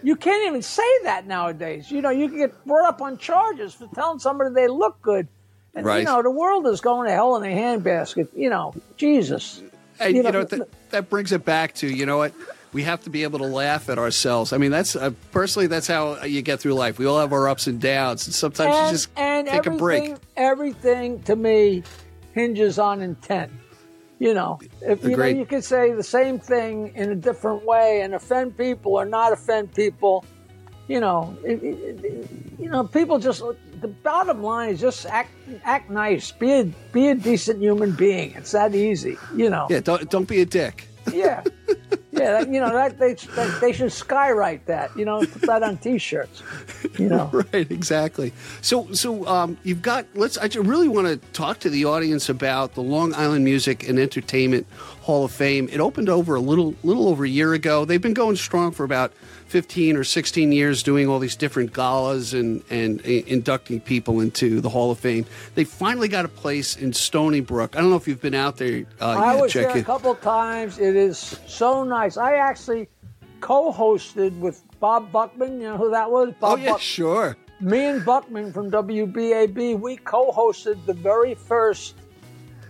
you can't even say that nowadays you know you can get brought up on charges for telling somebody they look good and Right. you know the world is going to hell in a handbasket you know jesus And You you know, know, that, that brings it back to you know what we have to be able to laugh at ourselves. I mean, that's uh, personally that's how you get through life. We all have our ups and downs, and sometimes and, you just and take a break. Everything to me hinges on intent. You know, if you know, you could say the same thing in a different way and offend people or not offend people. You know, it, it, it- you know, people just. The bottom line is just act act nice. Be a be a decent human being. It's that easy. You know. Yeah, don't don't be a dick. Yeah. Yeah, you know that they that, they should skywrite that. You know, put that on T-shirts. You know, right, exactly. So, so um, you've got. Let's. I really want to talk to the audience about the Long Island Music and Entertainment Hall of Fame. It opened over a little, little over a year ago. They've been going strong for about fifteen or sixteen years, doing all these different galas and and inducting people into the Hall of Fame. They finally got a place in Stony Brook. I don't know if you've been out there. Uh, I was there a couple times. It is so nice. I actually co-hosted with Bob Buchmann. You know who that was? Bob Oh yeah, Buck- sure. Me and Buchmann from WBAB. We co-hosted the very first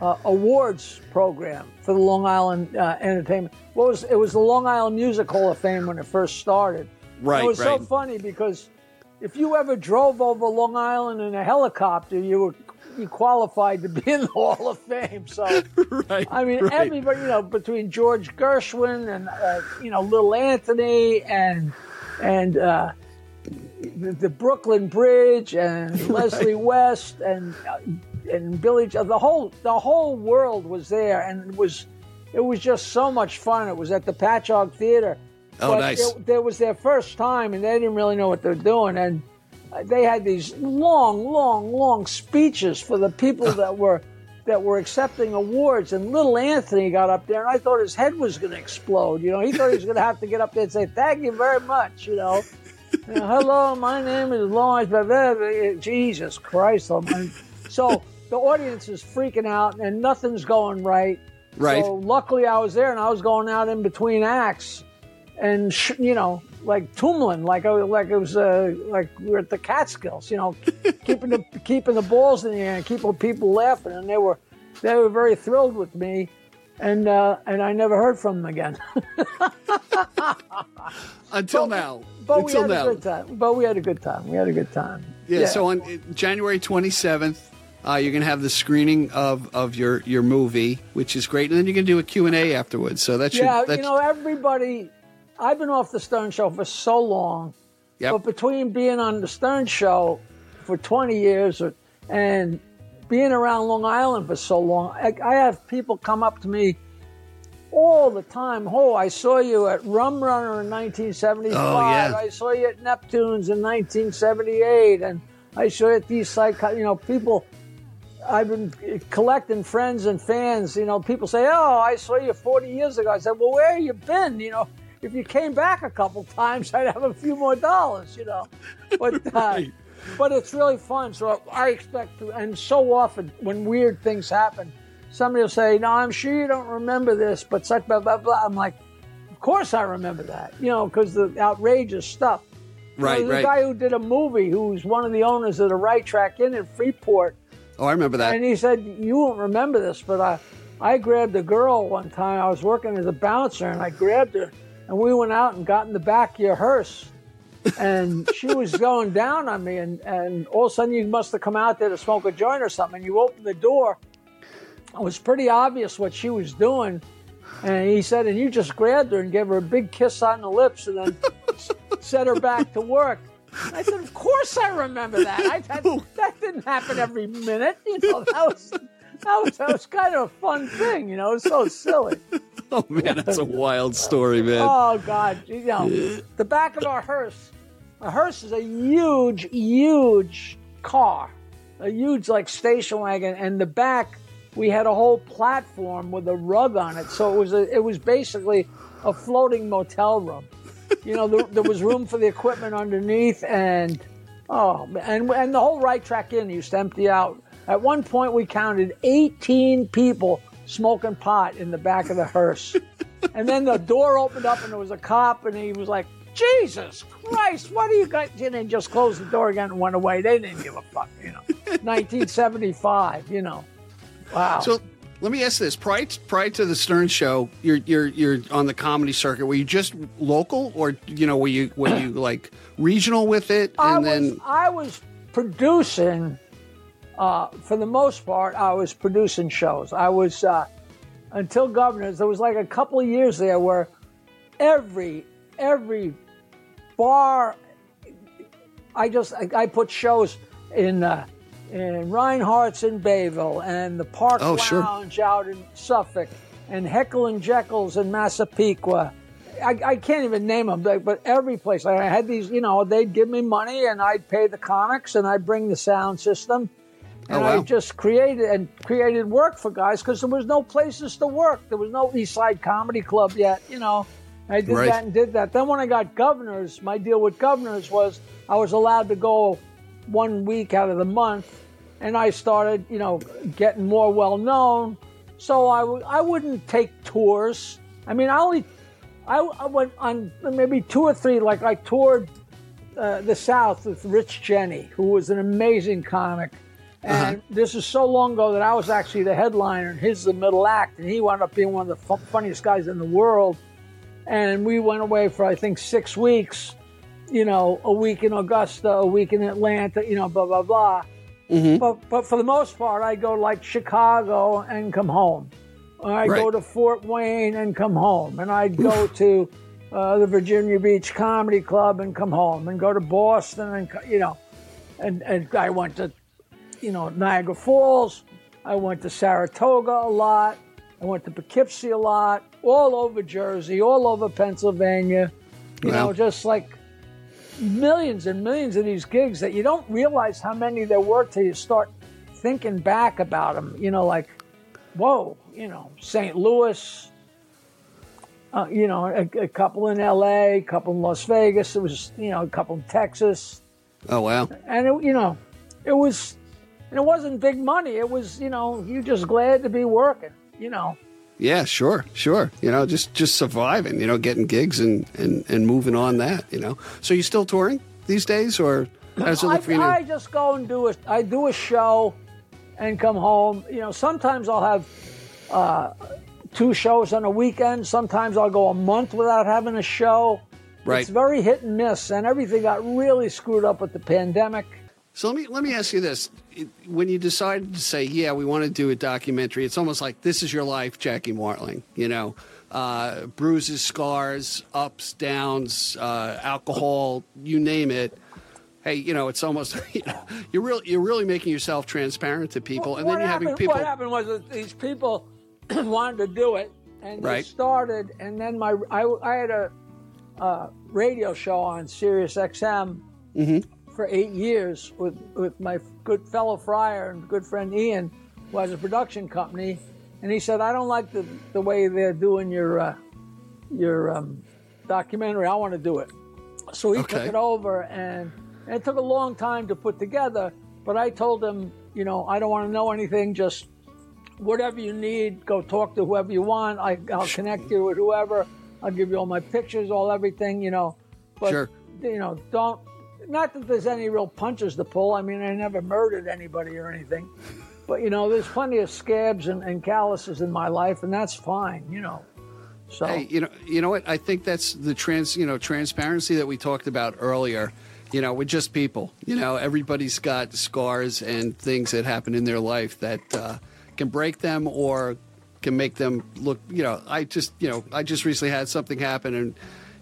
uh, awards program for the Long Island uh, Entertainment. What was it? Was the Long Island Music Hall of Fame when it first started. Right, It was so funny because if you ever drove over Long Island in a helicopter, you were you qualified to be in the Hall of Fame. So. Right. I mean, right. everybody, you know, between George Gershwin and uh, you know Little Anthony and and uh, the, the Brooklyn Bridge and Leslie West and uh, and Billy, the whole the whole world was there, and it was it was just so much fun. It was at the Patchogue Theater, Oh, but nice. It, it was their first time, and they didn't really know what they're doing, and they had these long, long, long speeches for the people that were that were accepting awards. And little Anthony got up there, and I thought his head was going to explode. You know, he thought he was going to have to get up there and say, "Thank you very much." You know, You know, hello, my name is Lawrence. Jesus Christ, oh Almighty. so the audience is freaking out, and nothing's going right. Right. So luckily, I was there, and I was going out in between acts, and sh- you know, like tumbling, like I, like it was uh, like we were at the Catskills, you know, keeping the keeping the balls in the air and keeping people laughing, and they were they were very thrilled with me, and uh, and I never heard from them again. Until now. but we had now. a good time. But we had a good time. We had a good time. Yeah, So on uh, January 27th, uh, you're going to have the screening of, of your, your movie, which is great, and then you're going to do a Q and A afterwards. So that should. yeah, that you know, everybody. I've been off the Stern Show for so long, Yep. but between being on the Stern Show for 20 years or, and being around Long Island for so long, I, I have people come up to me all the time. Oh, I saw you at Rum Runner in 1975. Oh, yeah. I saw you at Neptune's in 1978, and I saw you at these psych. You know, people. I've been collecting friends and fans. You know, people say, "Oh, I saw you 40 years ago." I said, "Well, where have you been?" You know, if you came back a couple times, I'd have a few more dollars. You know, but uh, Right. but it's really fun. So I expect to, and so often when weird things happen, somebody will say, "No, I'm sure you don't remember this, but such blah blah blah." I'm like, "Of course I remember that." You know, because the outrageous stuff. Right, There's right. a guy who did a movie who's one of the owners of the Right Track Inn in Freeport. Oh, I remember that. And he said, "You won't remember this, but I, I grabbed a girl one time. I was working as a bouncer, and I grabbed her, and we went out and got in the back of your hearse, and she was going down on me, and and all of a sudden you must have come out there to smoke a joint or something. And you opened the door. It was pretty obvious what she was doing." And he said, and you just grabbed her and gave her a big kiss on the lips, and then set her back to work. I said, "Of course I remember that. I, that, oh. that didn't happen every minute. You know, that was that was that was kind of a fun thing. You know, it was so silly. oh man, that's a wild story, man. Oh God, you know, the back of our hearse. A hearse is a huge, huge car, a huge like station wagon, and the back we had a whole platform with a rug on it. So it was a, it was basically a floating motel room. You know, there, there was room for the equipment underneath, and oh, and and the whole Right Track Inn used to empty out. At one point, we counted 18 people smoking pot in the back of the hearse. And then the door opened up and there was a cop and he was like, Jesus Christ, what do you guys? And then just closed the door again and went away. They didn't give a fuck, you know. 1975, you know. Wow. So let me ask this: prior prior to the Stern Show, you're you're you're on the comedy circuit. Were you just local, or you know, were you were you like regional with it, I and was, then I was producing, uh, for the most part, I was producing shows. I was, uh, until Governors, there was like a couple of years there where every, every bar, I just, I, I put shows in, uh, in Reinhardt's in Bayville and the Park Oh, sure. Lounge out in Suffolk and Heckle and Jekyll's in Massapequa. I, I can't even name them, but, but every place. I had these, you know, they'd give me money and I'd pay the comics and I'd bring the sound system. Oh, and Oh, wow. I just created and created work for guys because there was no places to work. There was no East Side Comedy Club yet, you know. I did Right. that and did that. Then when I got governors, my deal with governors was I was allowed to go one week out of the month, and I started, you know, getting more well known. So I w- I wouldn't take tours. I mean, I only I, I went on maybe two or three. Like I toured uh, the South with Rich Jeni, who was an amazing comic. And this is so long ago that I was actually the headliner, and his the middle act, and he wound up being one of the fu- funniest guys in the world. And we went away for I think six weeks. You know, a week in Augusta, a week in Atlanta. You know, blah blah blah. But but for the most part, I go like Chicago and come home. I go to Fort Wayne and come home, and I'd go to uh, the Virginia Beach Comedy Club and come home, and go to Boston and you know, and and I went to you know Niagara Falls. I went to Saratoga a lot. I went to Poughkeepsie a lot, all over Jersey, all over Pennsylvania. You Wow. know, just like millions and millions of these gigs that you don't realize how many there were till you start thinking back about them. You know, like, whoa, you know, St. Louis, uh, you know, a, a couple in L.A., a couple in Las Vegas. It was, you know, a couple in Texas, Oh wow. and it, you know, it was, and it wasn't big money. It was, you know, you just glad to be working. You know, Yeah, sure, sure. You know, just just surviving. You know, getting gigs and and and moving on that. You know. So you still touring these days, or how does it I, for you now? Just go and do a, I do a show, and come home. You know, sometimes I'll have uh, two shows on a weekend. Sometimes I'll go a month without having a show. Right. It's very hit and miss, and everything got really screwed up with the pandemic. So let me let me ask you this: when you decided to say, "Yeah, we want to do a documentary," it's almost like this is your life, Jackie Martling. You know, uh, bruises, scars, ups, downs, uh, alcohol, you name it. Hey, you know, it's almost you know, you're really you're really making yourself transparent to people, and then you're happened, having people. What happened was that these people wanted to do it, and they Right. started. And then my I, I had a uh, radio show on Sirius XM for eight years with with my good fellow Friar and good friend Ian, who has a production company. And he said, "I don't like the the way they're doing your uh, your um, documentary. I want to do it." So he took it over, and, and it took a long time to put together. But I told him, you know, I don't want to know anything. Just whatever you need, go talk to whoever you want. I, I'll connect you with whoever. I'll give you all my pictures, all everything, you know. But Sure. you know, don't. Not that there's any real punches to pull. I mean, I never murdered anybody or anything. But you know, there's plenty of scabs and, and calluses in my life, and that's fine. You know. So Hey, you know, you know what? I think that's the trans, you know, transparency that we talked about earlier. You know, we're just people. You know, everybody's got scars and things that happen in their life that uh, can break them or can make them look. You know, I just, you know, I just recently had something happen, and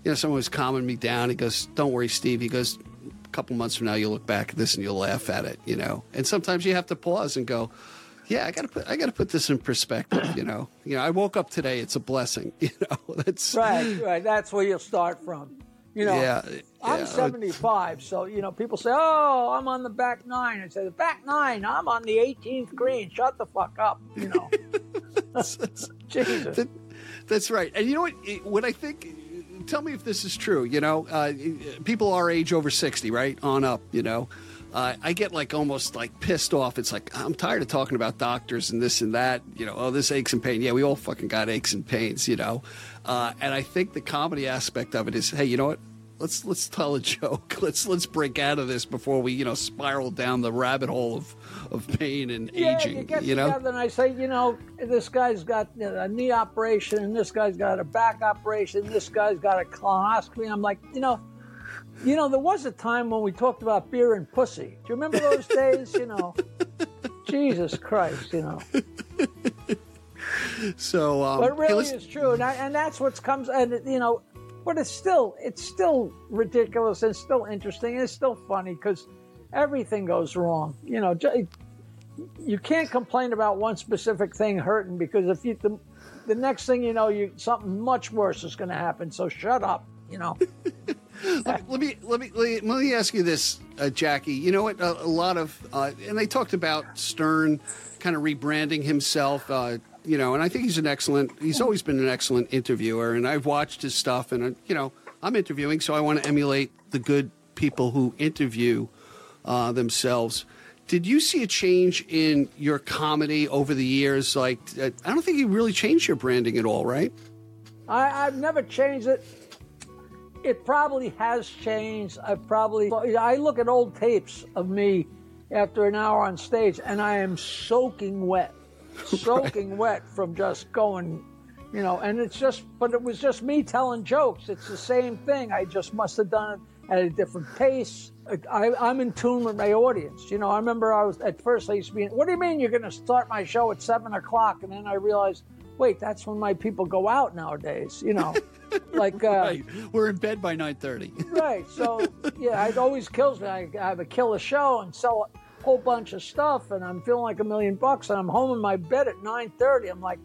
you know, someone was calming me down. He goes, "Don't worry, Steve." He goes, "A couple months from now, you'll look back at this and you'll laugh at it." You know, and sometimes you have to pause and go. Yeah, I gotta put I gotta put this in perspective. You know, you know. I woke up today; it's a blessing. You know, that's right, right. That's where you'll start from. You know, Yeah, I'm yeah. 75, so you know people say, "Oh, I'm on the back nine." I say, "The back nine, I'm on the 18th green." Shut the fuck up, you know. Jesus. That- that's right. And you know what? What I think. Tell me if this is true. You know, uh, people our age over sixty, right on up. You know, uh, I get like almost like pissed off. It's like I'm tired of talking about doctors and this and that. You know, oh, this aches and pain. Yeah, we all fucking got aches and pains. You know, uh, and I think the comedy aspect of it is, hey, you know what? Let's let's tell a joke. Let's let's break out of this before we you know spiral down the rabbit hole of of pain and Yeah, aging. you get know. together and I say, you know, this guy's got a knee operation, and this guy's got a back operation, this guy's got a colonoscopy. I'm like, you know, you know, there was a time when we talked about beer and pussy. Do you remember those days? You know, Jesus Christ, you know. So, um, But it hey, really is true, and I, and that's what comes, and you know, but it's still it's still ridiculous and still interesting and it's still funny because everything goes wrong. You know, you can't complain about one specific thing hurting because if you the, the next thing you know, you something much worse is going to happen. So shut up. You know. let me let me let me, let me ask you this, uh, Jackie. You know what? A, a lot of uh, and they talked about Stern kind of rebranding himself. Uh, you know, and I think he's an excellent. He's always been an excellent interviewer, and I've watched his stuff. And uh, you know, I'm interviewing, so I want to emulate the good people who interview uh, themselves. Did you see a change in your comedy over the years? Like, uh, I don't think you really changed your branding at all, right? I, I've never changed it. It probably has changed. I probably I look at old tapes of me after an hour on stage, and I am soaking wet, soaking wet from just going, you know. And it's just, but it was just me telling jokes. It's the same thing. I just must have done it at a different pace. I, I'm in tune with my audience. You know, I remember I was at first I used to be. What do you mean you're going to start my show at seven o'clock? And then I realized, wait, that's when my people go out nowadays. You know, like uh, Right. We're in bed by nine thirty. right. So yeah, it always kills me. I, I have a killer show and sell whole bunch of stuff, and I'm feeling like a million bucks, and I'm home in my bed at nine thirty. I'm like,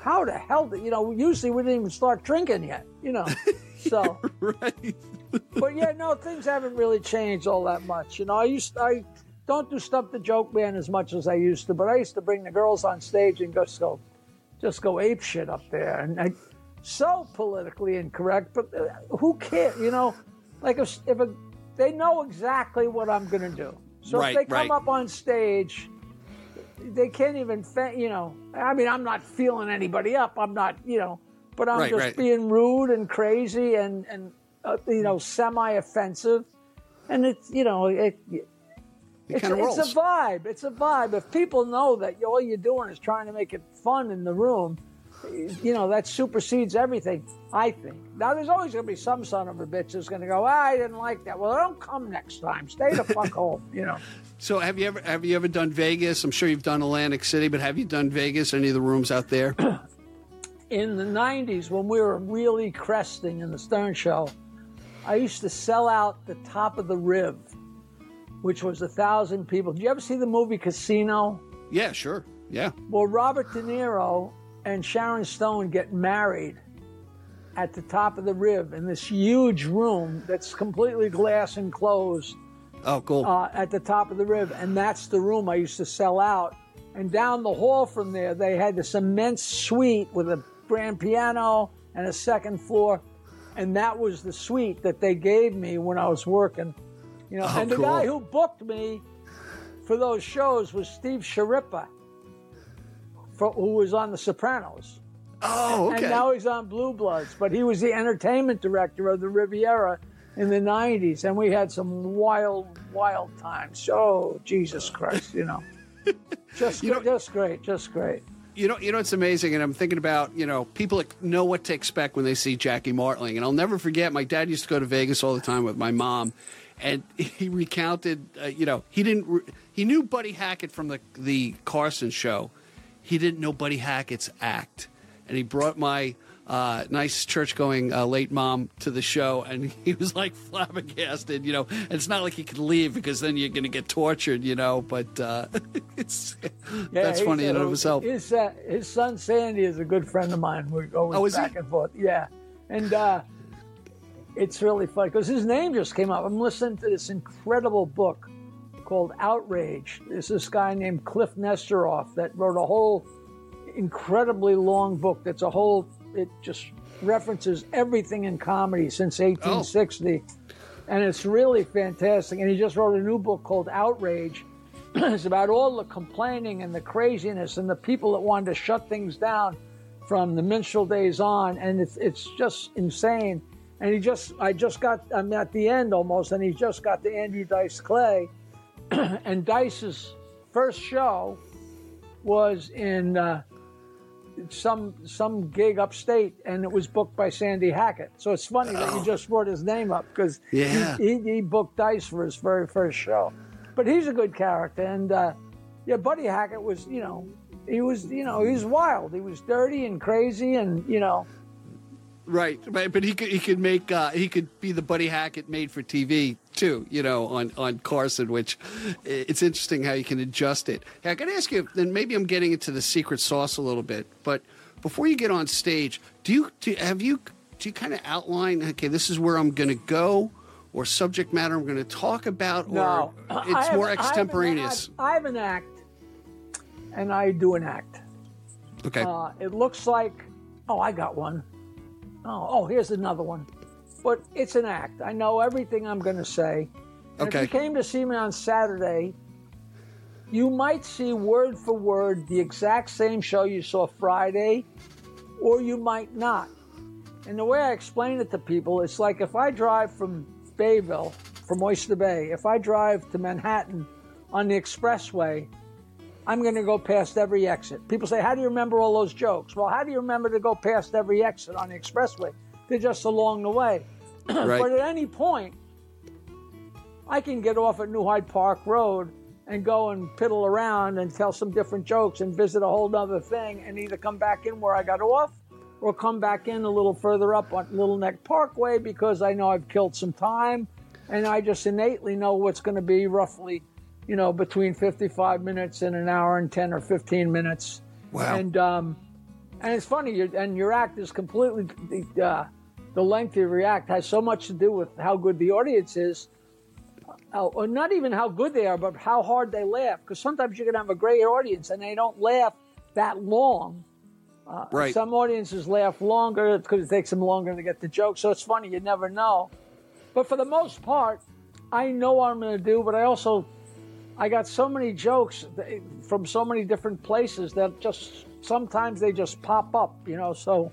how the hell did you know? Usually we didn't even start drinking yet, you know. So, right. but yeah, no, things haven't really changed all that much. You know, I used I don't do stuff the Joke Man as much as I used to, but I used to bring the girls on stage and just go, just go ape shit up there, and I, so politically incorrect. But uh, who cares? You know, like if if a, they know exactly what I'm going to do, so Right, if they come right. up on stage, they can't even, fa- you know. I mean, I'm not feeling anybody up. I'm not, you know, but I'm Right, just being rude and crazy and and uh, you know semi-offensive, and it's you know it. It It's, kind of a, rolls. it's a vibe. It's a vibe. If people know that all you're doing is trying to make it fun in the room, you know that supersedes everything. I think. Now there's always going to be some son of a bitch who's going to go, ah, "I didn't like that." Well, don't come next time. Stay the fuck home. You know. So have you ever have you ever done Vegas? I'm sure you've done Atlantic City, but have you done Vegas? Any of the rooms out there? in the 90s when we were really cresting in the Stern Show, I used to sell out the top of the Riv, which was a thousand people. Did you ever see the movie Casino? yeah, sure. Yeah. Well, Robert De Niro and Sharon Stone get married at the top of the Riv in this huge room that's completely glass enclosed Oh, cool. uh, at the top of the Riv. and that's the room I used to sell out. And down the hall from there, they had this immense suite with a grand piano and a second floor, and that was the suite that they gave me when I was working. You know, Oh, and the cool. guy who booked me for those shows was Steve Schirripa, for, who was on The Sopranos. oh, okay. And now he's on Blue Bloods, but he was the entertainment director of the Riviera in the 90s, and we had some wild, wild times. Oh, Jesus Christ, you know. Just, You know- just great, just great. You know, you know, it's amazing, and I'm thinking about you know people know what to expect when they see Jackie Martling, and I'll never forget. My dad used to go to Vegas all the time with my mom, and he recounted. Uh, you know, he didn't. Re- he knew Buddy Hackett from the the Carson show. He didn't know Buddy Hackett's act, and he brought my uh, nice church going uh, late mom to the show, and he was like flabbergasted. You know, and it's not like he could leave because then you're going to get tortured. You know, but uh, it's that's funny in and of itself. His, uh, his son Sandy is a good friend of mine. We go Oh, is he? back and forth. Yeah, and uh, it's really funny because his name just came up. I'm listening to this incredible book called Outrage. There's this guy named Cliff Nesteroff that wrote a whole incredibly long book. That's a whole. It just references everything in comedy since 1860 and it's really fantastic. And he just wrote a new book called Outrage. it's about all the complaining and the craziness and the people that wanted to shut things down from the minstrel days on, and it's it's just insane. And he just, I just got, I'm at the end almost, and he just got to Andrew Dice Clay, and Dice's first show was in uh, some some gig upstate, and it was booked by Sandy Hackett. So it's funny that you just brought his name up because Yeah. he, he, he booked Dice for his very first show. But he's a good character, and uh, yeah, Buddy Hackett was, you know, he was, you know, he was wild. He was dirty and crazy, and you know, Right, right, but he could he could make uh, he could be the Buddy Hackett made for TV too, you know, on on Carson. Which it's interesting how you can adjust it. Hey, I got to ask you. Then maybe I'm getting into the secret sauce a little bit, but before you get on stage, do you do, have you do you kind of outline? Okay, this is where I'm going to go, or subject matter I'm going to talk about, no, or it's have- more extemporaneous. I have an act, and I do an act. Okay, Uh, it looks like, oh, I got one. Oh, oh, here's another one. But it's an act. I know everything I'm going to say. And Okay. If you came to see me on Saturday, you might see word for word the exact same show you saw Friday, or you might not. And the way I explain it to people, it's like if I drive from Bayville, from Oyster Bay, if I drive to Manhattan on the expressway, I'm going to go past every exit. People say, How do you remember all those jokes? Well, how do you remember to go past every exit on the expressway? They're just along the way. right. But at any point, I can get off at New Hyde Park Road and go and piddle around and tell some different jokes and visit a whole other thing and either come back in where I got off or come back in a little further up on Little Neck Parkway because I know I've killed some time and I just innately know what's going to be roughly, you know, between 55 minutes and an hour and 10 or 15 minutes. Wow. And um, and it's funny, and your act is completely uh, the length of react has so much to do with how good the audience is, uh, or not even how good they are, but how hard they laugh. Because sometimes you can have a great audience and they don't laugh that long. Uh, Right. Some audiences laugh longer because it takes them longer to get the joke. So it's funny, you never know. But for the most part, I know what I'm going to do, but I also I got so many jokes from so many different places that just sometimes they just pop up, you know. So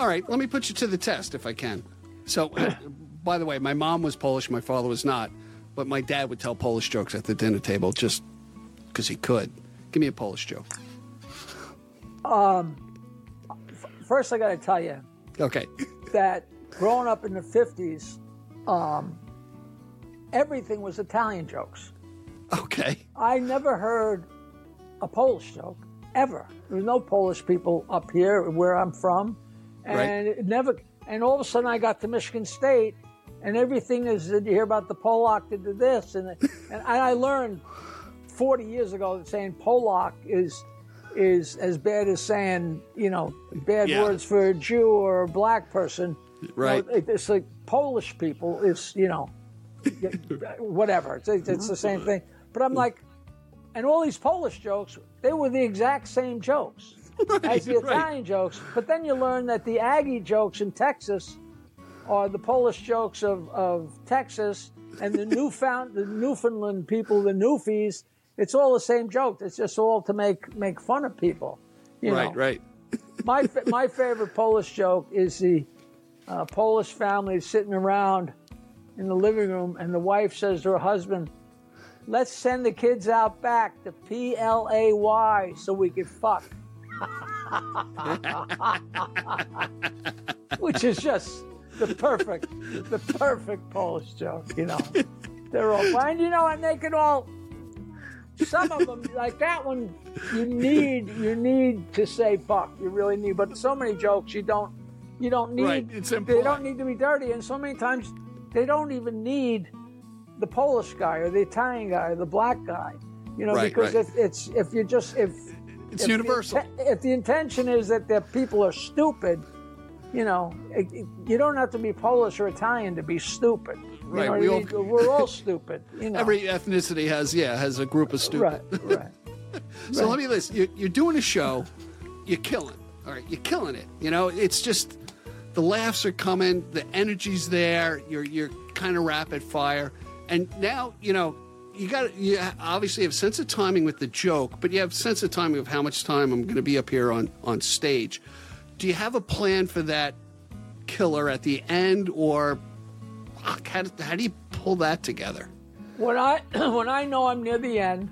All right, let me put you to the test if I can. So, by the way, my mom was Polish, my father was not, but my dad would tell Polish jokes at the dinner table just because he could. Give me a Polish joke. Um, first, I got to tell you Okay. that growing up in the '50s, um, everything was Italian jokes. Okay. I never heard a Polish joke ever. There was no Polish people up here where I'm from, and Right. it never. And all of a sudden, I got to Michigan State, and everything is that you hear about the Polak that did this, and and I learned 40 years ago that saying Polak is is as bad as saying you know bad Yeah. words for a Jew or a black person. You know, Right. it's like Polish people is you know whatever. It's, it's the same thing. But I'm mm-hmm. like, and all these Polish jokes, they were the exact same jokes as the right. Italian jokes. But then you learn that the Aggie jokes in Texas are the Polish jokes of, of Texas, and the Newfound, the Newfoundland people, the Newfies. It's all the same joke. It's just all to make make fun of people. You Right, know? right. my my favorite Polish joke is the uh, Polish family sitting around in the living room, and the wife says to her husband, "Let's send the kids out back to P L A Y so we can fuck," which is just the perfect the perfect Polish joke. You know, they're all fine. You know, and they can all some of them like that one you need you need to say fuck you really need but so many jokes you don't you don't need Right, it's they don't need to be dirty and so many times they don't even need the polish guy or the italian guy or the black guy you know Right, because right. if it's if you just if It's if universal. The, if the intention is that the people are stupid, you know, it, it- you don't have to be Polish or Italian to be stupid. You Right, know we all, we're all stupid. You know. Every ethnicity has, yeah, has a group of stupid. right, right. So let me listen. You're, you're doing a show. You're killing. All right, you're killing it. You know, it's just the laughs are coming, the energy's there. You're you're kind of rapid fire, and now you know you got you obviously have sense of timing with the joke, but you have sense of timing of how much time I'm going to be up here on on stage. Do you have a plan for that killer at the end, or how, how do you pull that together? When I when I know I'm near the end,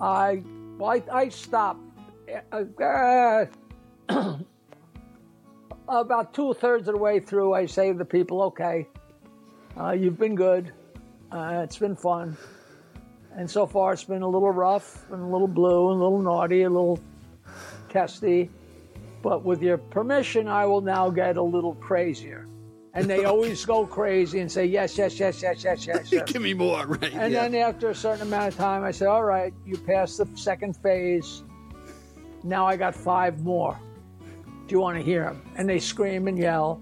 I I, I stop. Uh, uh, about two thirds of the way through, I say to the people, "Okay, uh, you've been good. Uh, it's been fun, and so far it's been a little rough and a little blue and a little naughty, a little testy. But with your permission, I will now get a little crazier." And they always go crazy and say, "Yes, yes, yes, yes, yes, yes, yes." Give me more, right? And yeah. then after a certain amount of time, I said, all right, you passed the second phase. Now I got five more. Do you want to hear them? And they scream and yell.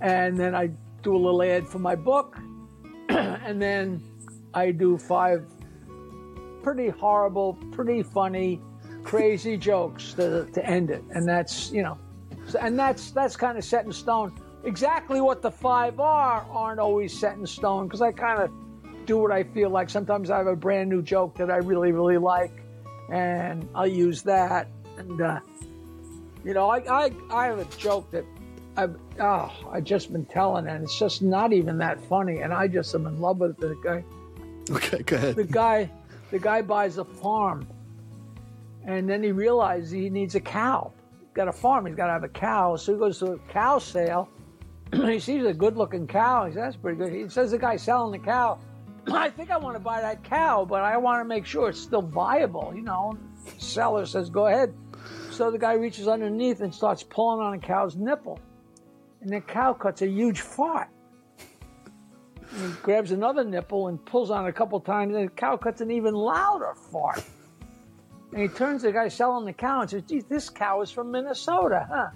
And then I do a little ad for my book. and then I do five pretty horrible, pretty funny, crazy jokes to, to end it. And that's, you know, and that's that's kind of set in stone. Exactly what the five are aren't always set in stone because I kind of do what I feel like. Sometimes I have a brand new joke that I really, really like, and I'll use that. And uh, you know, I, I I have a joke that I've oh I've just been telling, and it's just not even that funny, and I just am in love with the guy. Okay, go ahead. the guy the guy buys a farm and then he realizes he needs a cow. He's got a farm he's got to have a cow so he goes to a cow sale. He sees a good looking cow he says that's pretty good. He says the guy selling the cow i think i want to buy that cow but i want to make sure it's still viable you know. Seller says go ahead. So the guy reaches underneath and starts pulling on a cow's nipple and the cow cuts a huge fart And he grabs another nipple and pulls on it a couple times, and the cow cuts an even louder fart. And he turns to the guy selling the cow and says, geez, this cow is from Minnesota, huh?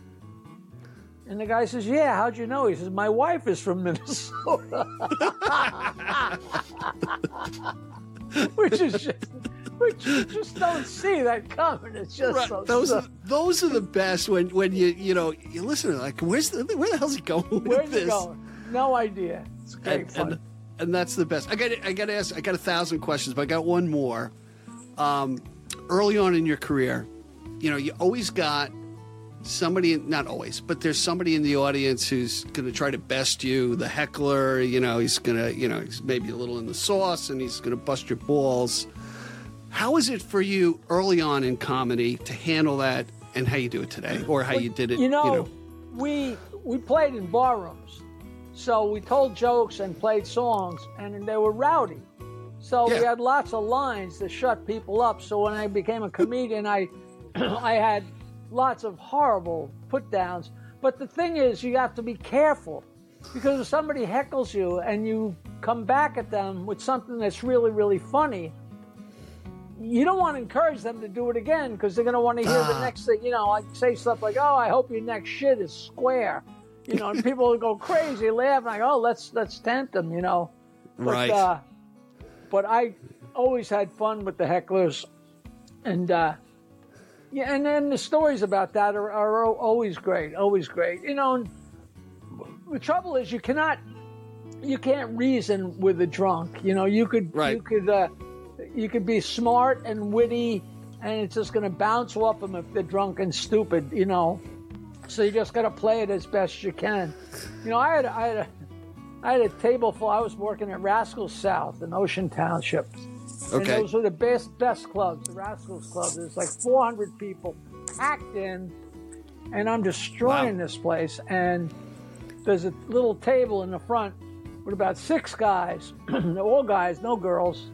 And the guy says, Yeah, how'd you know? He says, My wife is from Minnesota. which is just, which you just don't see that coming. It's just Right. so Those so- are, those are the best when when you you know you listen to it, like where's the where the hell's he going with Where's this? it going? No idea. It's great and, fun. and, and that's the best. I got I got to ask. I got a thousand questions, but I got one more. Um, early on in your career, you know, you always got somebody. Not always, but there's somebody in the audience who's going to try to best you. The heckler, you know, he's going to, you know, he's maybe a little in the sauce, and he's going to bust your balls. How is it for you early on in comedy to handle that, and how you do it today, or how you did it? You know, we we played in bar rooms, so we told jokes and played songs, and they were rowdy. So we had lots of lines to shut people up. So when I became a comedian, I I had lots of horrible put downs. But the thing is, you have to be careful because if somebody heckles you and you come back at them with something that's really really funny, you don't want to encourage them to do it again because they're going to want to hear the next thing. You know, like say stuff like, "Oh, I hope your next shit is square." You know, and people will go crazy, laugh, like, "Oh, let's let's tempt them." You know, but, Right. Uh, but I always had fun with the hecklers, and uh, yeah, and then the stories about that are, are always great, always great. You know, and the trouble is you cannot, you can't reason with a drunk. You know, you could, Right. you could, uh, you could be smart and witty, and it's just going to bounce off them if they're drunk and stupid. You know, so you just got to play it as best you can. You know, I had, I had a. I had a table full. I was working at Rascals South in Ocean Township. And Okay. those were the best best clubs, the Rascals Club. There's like 400 people packed in, and I'm destroying Wow. this place. And there's a little table in the front with about six guys, all guys, no girls,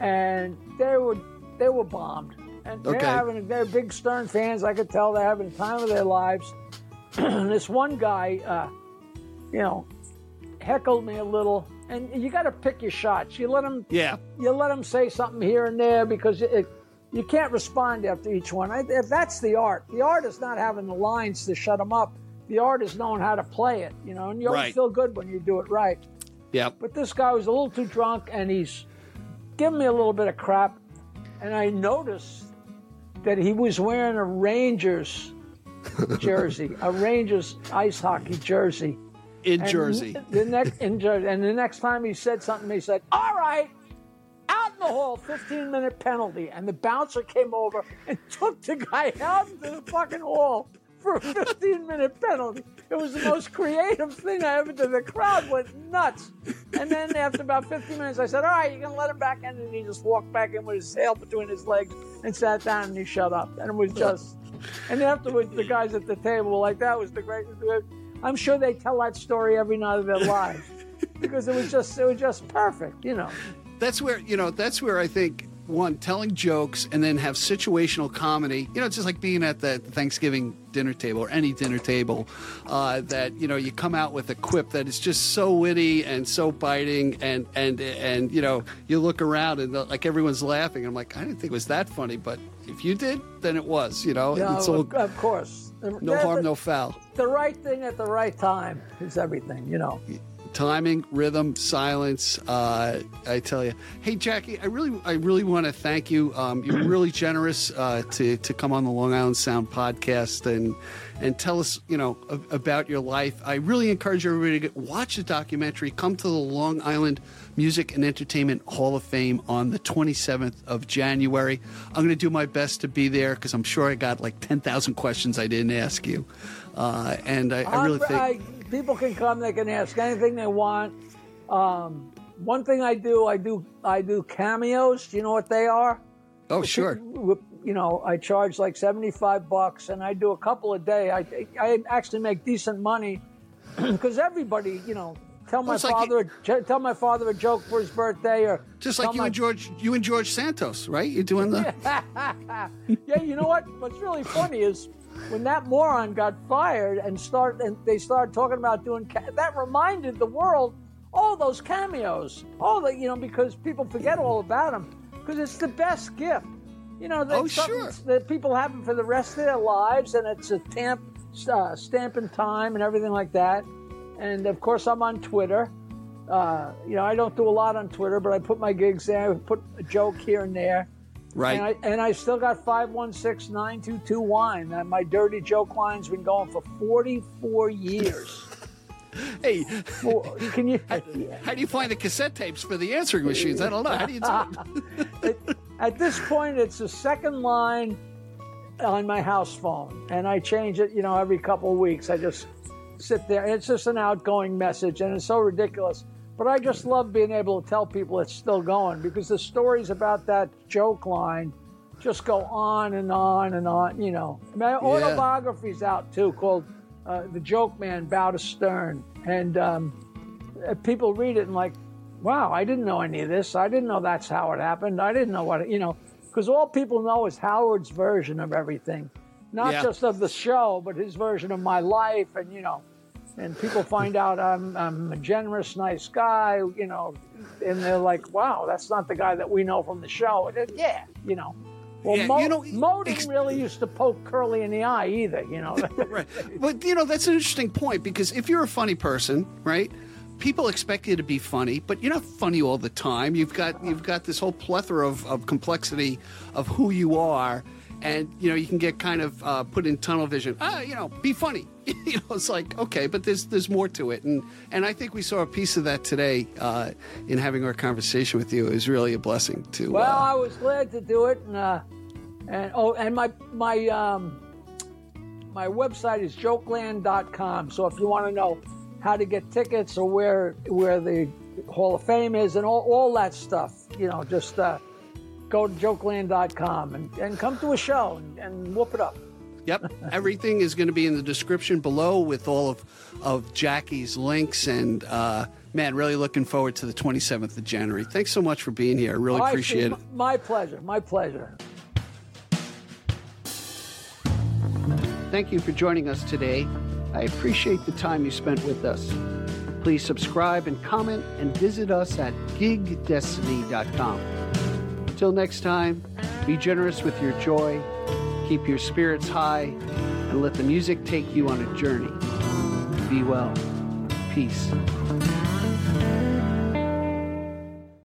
and they were they were bombed. And they're having they're big Stern fans. I could tell they're having the time of their lives. and this one guy, uh, you know, heckled me a little. And you got to pick your shots. You let them yeah. you let them say something here and there because it, you can't respond after each one. I, if that's the art. The art is not having the lines to shut them up. The art is knowing how to play it, you know. And you always Right. feel good when you do it right. Yeah. But this guy was a little too drunk, and he's giving me a little bit of crap. And I noticed that he was wearing a Rangers jersey, a Rangers ice hockey jersey. In And Jersey. The next in Jersey, and the next time he said something, he said, "All right, out in the hall, 15 minute penalty." And the bouncer came over and took the guy out into the fucking hall for a 15 minute penalty. It was the most creative thing I ever did. The crowd went nuts. And then after about 15 minutes, I said, "All right, you can let him back in." And he just walked back in with his tail between his legs and sat down and he shut up. And it was just. And afterwards, the guys at the table were like, "That was the greatest." I'm sure they tell that story every night of their lives because it was just it was just perfect, you know. that's where you know that's where I think one telling jokes and then have situational comedy. You know, it's just like being at the Thanksgiving dinner table or any dinner table. Uh, that you know you come out with a quip that is just so witty and so biting, and and and you know you look around and uh, like everyone's laughing. I'm like, I didn't think it was that funny, but if you did, then it was. You know, No, all of, of course. no harm, no foul. The right thing at the right time is everything, you know. Timing, rhythm, silence. Uh, I tell you, hey Jackie, I really, I really want to thank you. Um, you're really generous uh, to to come on the Long Island Sound podcast and and tell us, you know, a- about your life. I really encourage everybody to get, watch the documentary. Come to the Long Island Music and Entertainment Hall of Fame on the 27th of January. I'm going to do my best to be there because I'm sure I got like 10,000 questions I didn't ask you. Uh, and I, I really think. I- people can come; they can ask anything they want. Um, one thing I do, I do, I do cameos. Do you know what they are? oh, sure. You know, I charge like seventy-five bucks, and I do a couple a day. I I actually make decent money because everybody, you know, tell my it's like father, tell my father a joke for his birthday, or Just like you my- and George, you and George Santos, right? You're doing the. yeah, you know what? What's really funny is when that moron got fired and start and they started talking about doing ca- that reminded the world all those cameos, all the you know because people forget all about them because it's the best gift. You know, that, Oh, sure. that people have them for the rest of their lives, and it's a stamp, uh, stamp in time and everything like that. And of course, I'm on Twitter. Uh, you know, I don't do a lot on Twitter, but I put my gigs there, I put a joke here and there. Right. And I, and I still got 516 922 wine. My dirty joke line's been going for 44 years. hey, Well, can you? how do you find the cassette tapes for the answering machines? I don't know. How do you do it? At this point, it's the second line on my house phone, and I change it, you know, every couple of weeks. I just sit there. It's just an outgoing message, and it's so ridiculous. But I just love being able to tell people it's still going because the stories about that joke line just go on and on and on. You know, my autobiography's out too, called uh, "The Joke Man Bow to Stern," and um, uh, people read it and like, wow, I didn't know any of this. I didn't know that's how it happened. I didn't know what it, you know, because all people know is Howard's version of everything, not Yeah. just of the show, but his version of my life, and you know. And people find out I'm, I'm a generous, nice guy, you know, and they're like, "Wow, that's not the guy that we know from the show." Yeah, you know. Well, Yeah, Moe, you know, Moe didn't really used to poke Curly in the eye either, you know. right. But you know that's an interesting point because if you're a funny person, right? People expect you to be funny, but you're not funny all the time. You've got you've got this whole plethora of, of complexity of who you are, and you know you can get kind of uh, put in tunnel vision. Ah, you know, be funny. you know, it's like okay, but there's there's more to it, and and I think we saw a piece of that today uh, in having our conversation with you. It was really a blessing to. Well, uh, I was glad to do it, and uh, and oh, and my my um, my website is jokeland.com. So if you want to know how to get tickets or where where the Hall of Fame is and all, all that stuff, you know, just uh, go to jokeland.com and, and come to a show and, and whoop it up. Yep. Everything is going to be in the description below with all of, of Jackie's links. And, uh, man, really looking forward to the 27th of January. Thanks so much for being here. I really appreciate it. My pleasure. My pleasure. Thank you for joining us today. I appreciate the time you spent with us. Please subscribe and comment and visit us at gigdestiny.com. Until next time, be generous with your joy, keep your spirits high, and let the music take you on a journey. Be well. Peace.